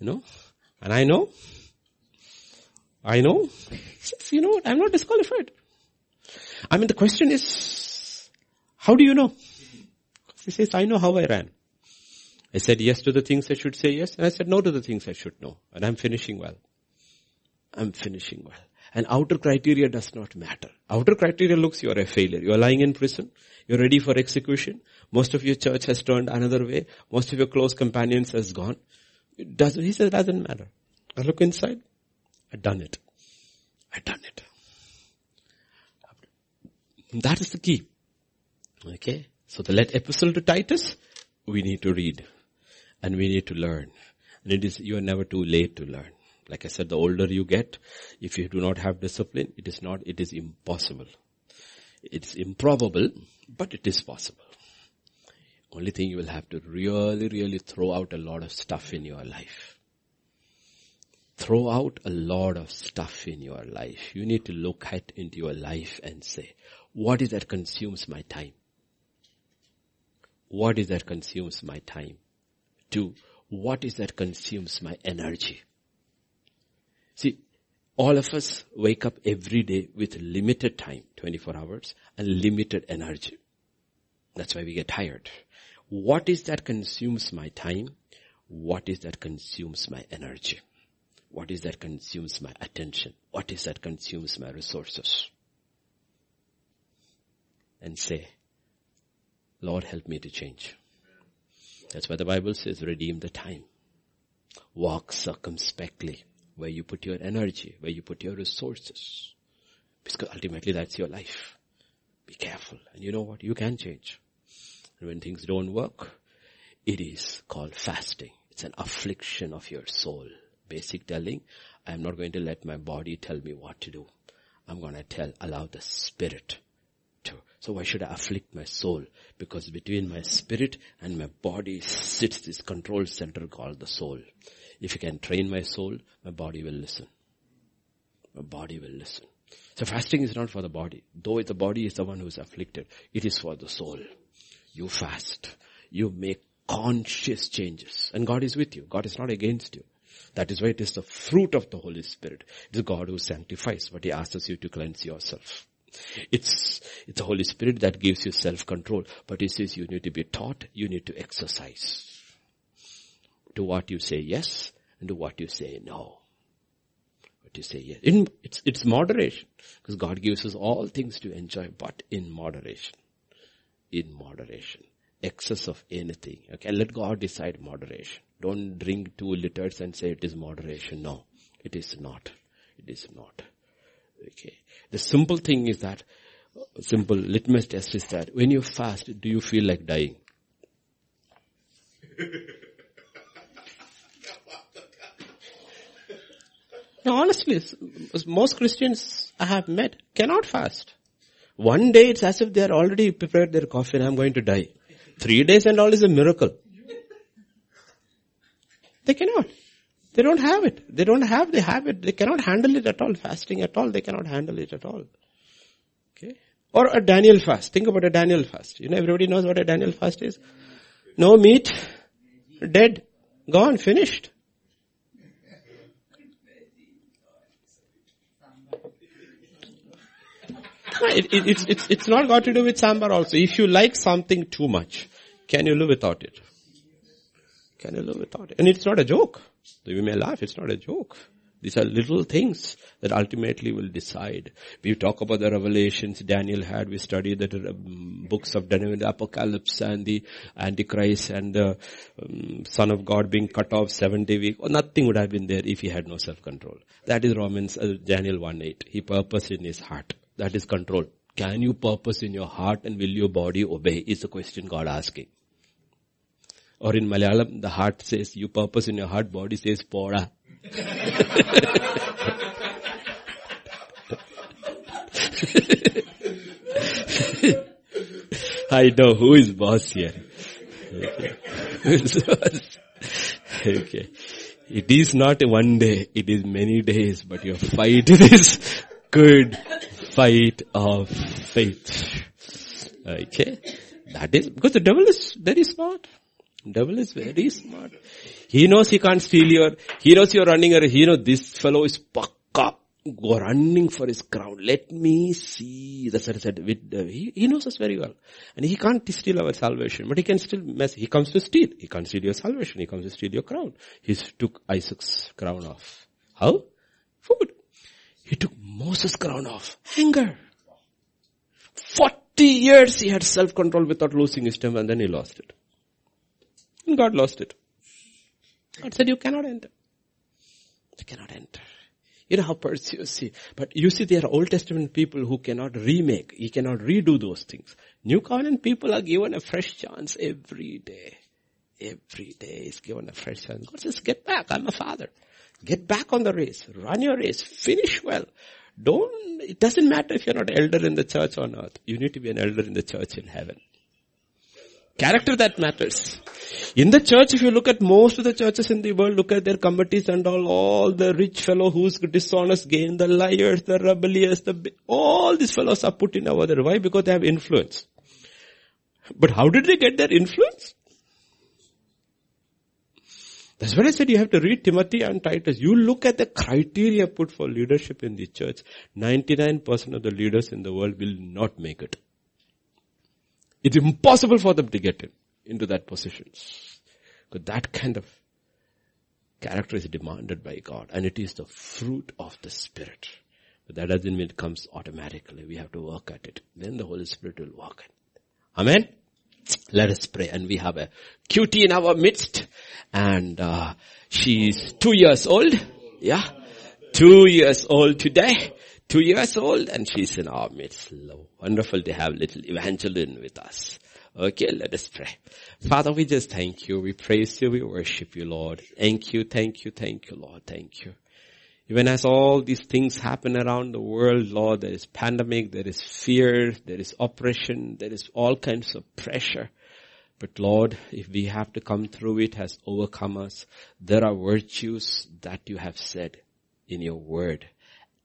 You know, and I know, I know, says, you know what, I'm not disqualified. I mean, the question is, how do you know? He says, I know how I ran. I said yes to the things I should say yes, and I said no to the things I should know. And I'm finishing well. I'm finishing well. And outer criteria does not matter. Outer criteria looks you are a failure. You are lying in prison. You're ready for execution. Most of your church has turned another way. Most of your close companions has gone. It doesn't, he says it doesn't matter. I look inside. I've done it. I've done it. That is the key. Okay. So the let epistle to Titus, we need to read and we need to learn. And it is, you are never too late to learn. Like I said, the older you get, if you do not have discipline, it is not, it is impossible. It's improbable, but it is possible. Only thing you will have to really, really throw out a lot of stuff in your life. Throw out a lot of stuff in your life. You need to look at into your life and say, what is that consumes my time? What is that consumes my time? Two, what is that consumes my energy? See, all of us wake up every day with limited time, 24 hours, and limited energy. That's why we get tired. What is that consumes my time? What is that consumes my energy? What is that consumes my attention? What is that consumes my resources? And say, Lord help me to change. That's why the Bible says redeem the time. Walk circumspectly where you put your energy, where you put your resources. Because ultimately that's your life. Be careful. And you know what? You can change. When things don't work, it is called fasting. It's an affliction of your soul. Basic telling, I'm not going to let my body tell me what to do. I'm going to tell, allow the spirit to. So why should I afflict my soul? Because between my spirit and my body sits this control center called the soul. If you can train my soul, my body will listen. My body will listen. So fasting is not for the body. Though the body is the one who is afflicted, it is for the soul. You fast. You make conscious changes. And God is with you. God is not against you. That is why it is the fruit of the Holy Spirit. It is God who sanctifies, but He asks you to cleanse yourself. It's, it's the Holy Spirit that gives you self-control, but He says you need to be taught, you need to exercise. To what you say yes, and to what you say no. What you say yes. In, it's, it's moderation. Because God gives us all things to enjoy, but in moderation. In moderation. Excess of anything. Okay, let God decide moderation. Don't drink two liters and say it is moderation. No, it is not. It is not. Okay. The simple thing is that, simple litmus test is that when you fast, do you feel like dying? Now honestly, most Christians I have met cannot fast. One day it's as if they are already prepared their coffee and I'm going to die. Three days and all is a miracle. They cannot. They don't have it. They don't have the habit. They cannot handle it at all. Fasting at all. They cannot handle it at all. Okay. Or a Daniel fast. Think about a Daniel fast. You know, everybody knows what a Daniel fast is. No meat, dead, gone, finished. It, it, it's, it's, it's not got to do with sambar also. If you like something too much, can you live without it? Can you live without it? And it's not a joke. You may laugh, it's not a joke. These are little things that ultimately will decide. We talk about the revelations Daniel had. We study the um, books of Daniel, the Apocalypse and the Antichrist and the um, Son of God being cut off 70 week. Or nothing would have been there if he had no self-control. That is Romans, uh, Daniel 1.8. He purposed in his heart. That is control. Can you purpose in your heart and will your body obey is the question God asking. Or in Malayalam, the heart says, you purpose in your heart, body says, pora. I know who is boss here. Okay. okay. It is not one day, it is many days, but your fight is good fight of faith. Okay. That is, because the devil is very smart. Devil is very smart. He knows he can't steal your, he knows you're running a, he knows this fellow is pakka, go running for his crown. Let me see. That's what I said. Uh, he, he knows us very well. And he can't steal our salvation, but he can still mess. He comes to steal. He can't steal your salvation. He comes to steal your crown. He took Isaac's crown off. How? Food. He took Moses' crown off. Anger. 40 years he had self-control without losing his temper and then he lost it. And God lost it. God said, you cannot enter. You cannot enter. You know how Perseus see. But you see there are Old Testament people who cannot remake. He cannot redo those things. New Covenant people are given a fresh chance every day. Every day is given a fresh chance. God says, get back. I'm a father. Get back on the race. Run your race. Finish well. Don't, it doesn't matter if you're not elder in the church on earth. You need to be an elder in the church in heaven. Character that matters. In the church, if you look at most of the churches in the world, look at their committees and all, all the rich fellow who's dishonest gain, the liars, the rebellious, the, all these fellows are put in over there. Why? Because they have influence. But how did they get their influence? That's what I said you have to read Timothy and Titus. You look at the criteria put for leadership in the church. 99% of the leaders in the world will not make it. It's impossible for them to get in, into that position. Because that kind of character is demanded by God and it is the fruit of the Spirit. But that doesn't mean it comes automatically. We have to work at it. Then the Holy Spirit will work. Amen? Let us pray. And we have a cutie in our midst and uh, she's two years old. Yeah. Two years old today two years old and she's in our midst. Wonderful to have little Evangeline with us. Okay, let us pray. Father, we just thank you. We praise you. We worship you, Lord. Thank you, thank you, thank you, Lord. Thank you. Even as all these things happen around the world, Lord, there is pandemic, there is fear, there is oppression, there is all kinds of pressure. But Lord, if we have to come through it as overcomers, there are virtues that you have said in your word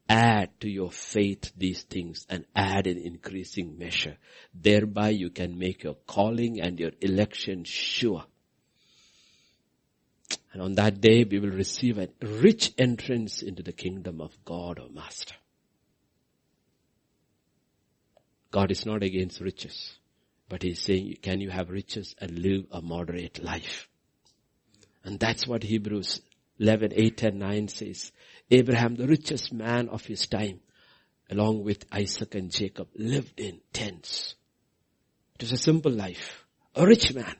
add to your faith these things and add in increasing measure. Thereby you can make your calling and your election sure. And on that day we will receive a rich entrance into the kingdom of God, or Master. God is not against riches, but He's saying, can you have riches and live a moderate life? And that's what Hebrews 11, 8 and 9 says. Abraham, the richest man of his time, along with Isaac and Jacob, lived in tents. It was a simple life. A rich man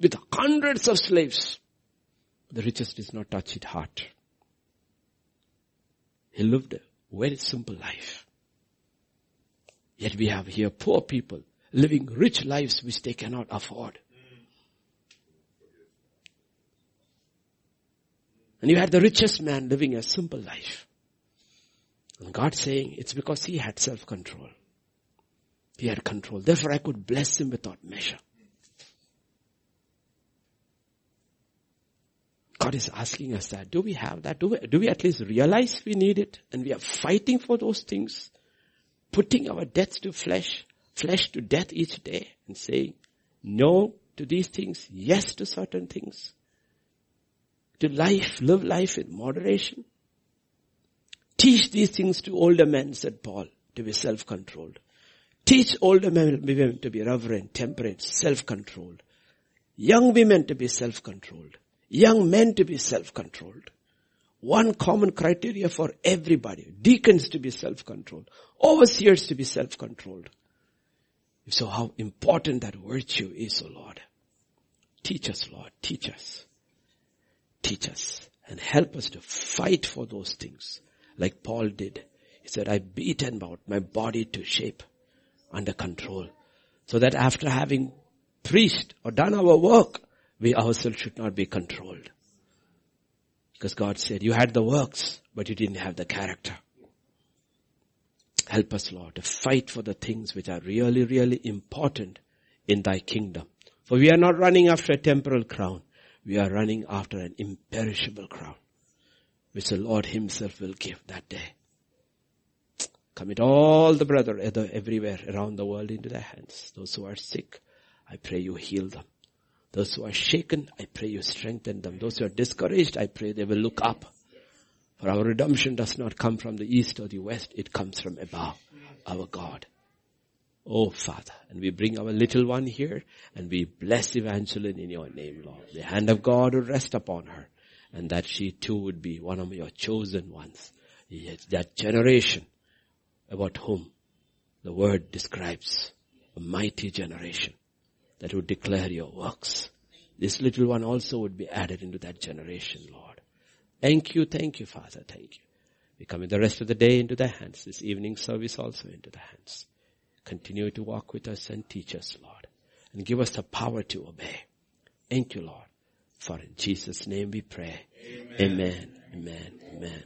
with hundreds of slaves. The richest did not touch his heart. He lived a very simple life. Yet we have here poor people living rich lives which they cannot afford. And you had the richest man living a simple life. And God saying, it's because he had self-control. He had control. Therefore I could bless him without measure. God is asking us that. Do we have that? Do we, do we at least realize we need it? And we are fighting for those things? Putting our deaths to flesh, flesh to death each day and saying no to these things, yes to certain things to life, live life in moderation. Teach these things to older men, said Paul, to be self-controlled. Teach older men to be reverent, temperate, self-controlled. Young women to be self-controlled. Young men to be self-controlled. One common criteria for everybody. Deacons to be self-controlled. Overseers to be self-controlled. So how important that virtue is, O Lord. Teach us, Lord. Teach us teach us and help us to fight for those things like Paul did. He said, I beat and about my body to shape under control so that after having preached or done our work, We ourselves should not be controlled. Because God said, you had the works, but you didn't have the character. Help us, Lord, to fight for the things which are really, really important in thy kingdom. For we are not running after a temporal crown. We are running after an imperishable crown, which the Lord himself will give that day. Commit all the brother everywhere around the world into thy hands. Those who are sick, I pray you heal them. Those who are shaken, I pray you strengthen them. Those who are discouraged, I pray they will look up. For our redemption does not come from the east or the west, it comes from above, our God. Oh Father, and we bring our little one here and we bless Evangeline in your name, Lord. The hand of God will rest upon her and that she too would be one of your chosen ones. Yes, that generation about whom the word describes a mighty generation that would declare your works. This little one also would be added into that generation, Lord. Thank you, thank you, Father, thank you. We commit the rest of the day into the hands, this evening service also into the hands. Continue to walk with us and teach us, Lord, and give us the power to obey. Thank you, Lord. For in Jesus' name we pray. Amen. Amen. Amen.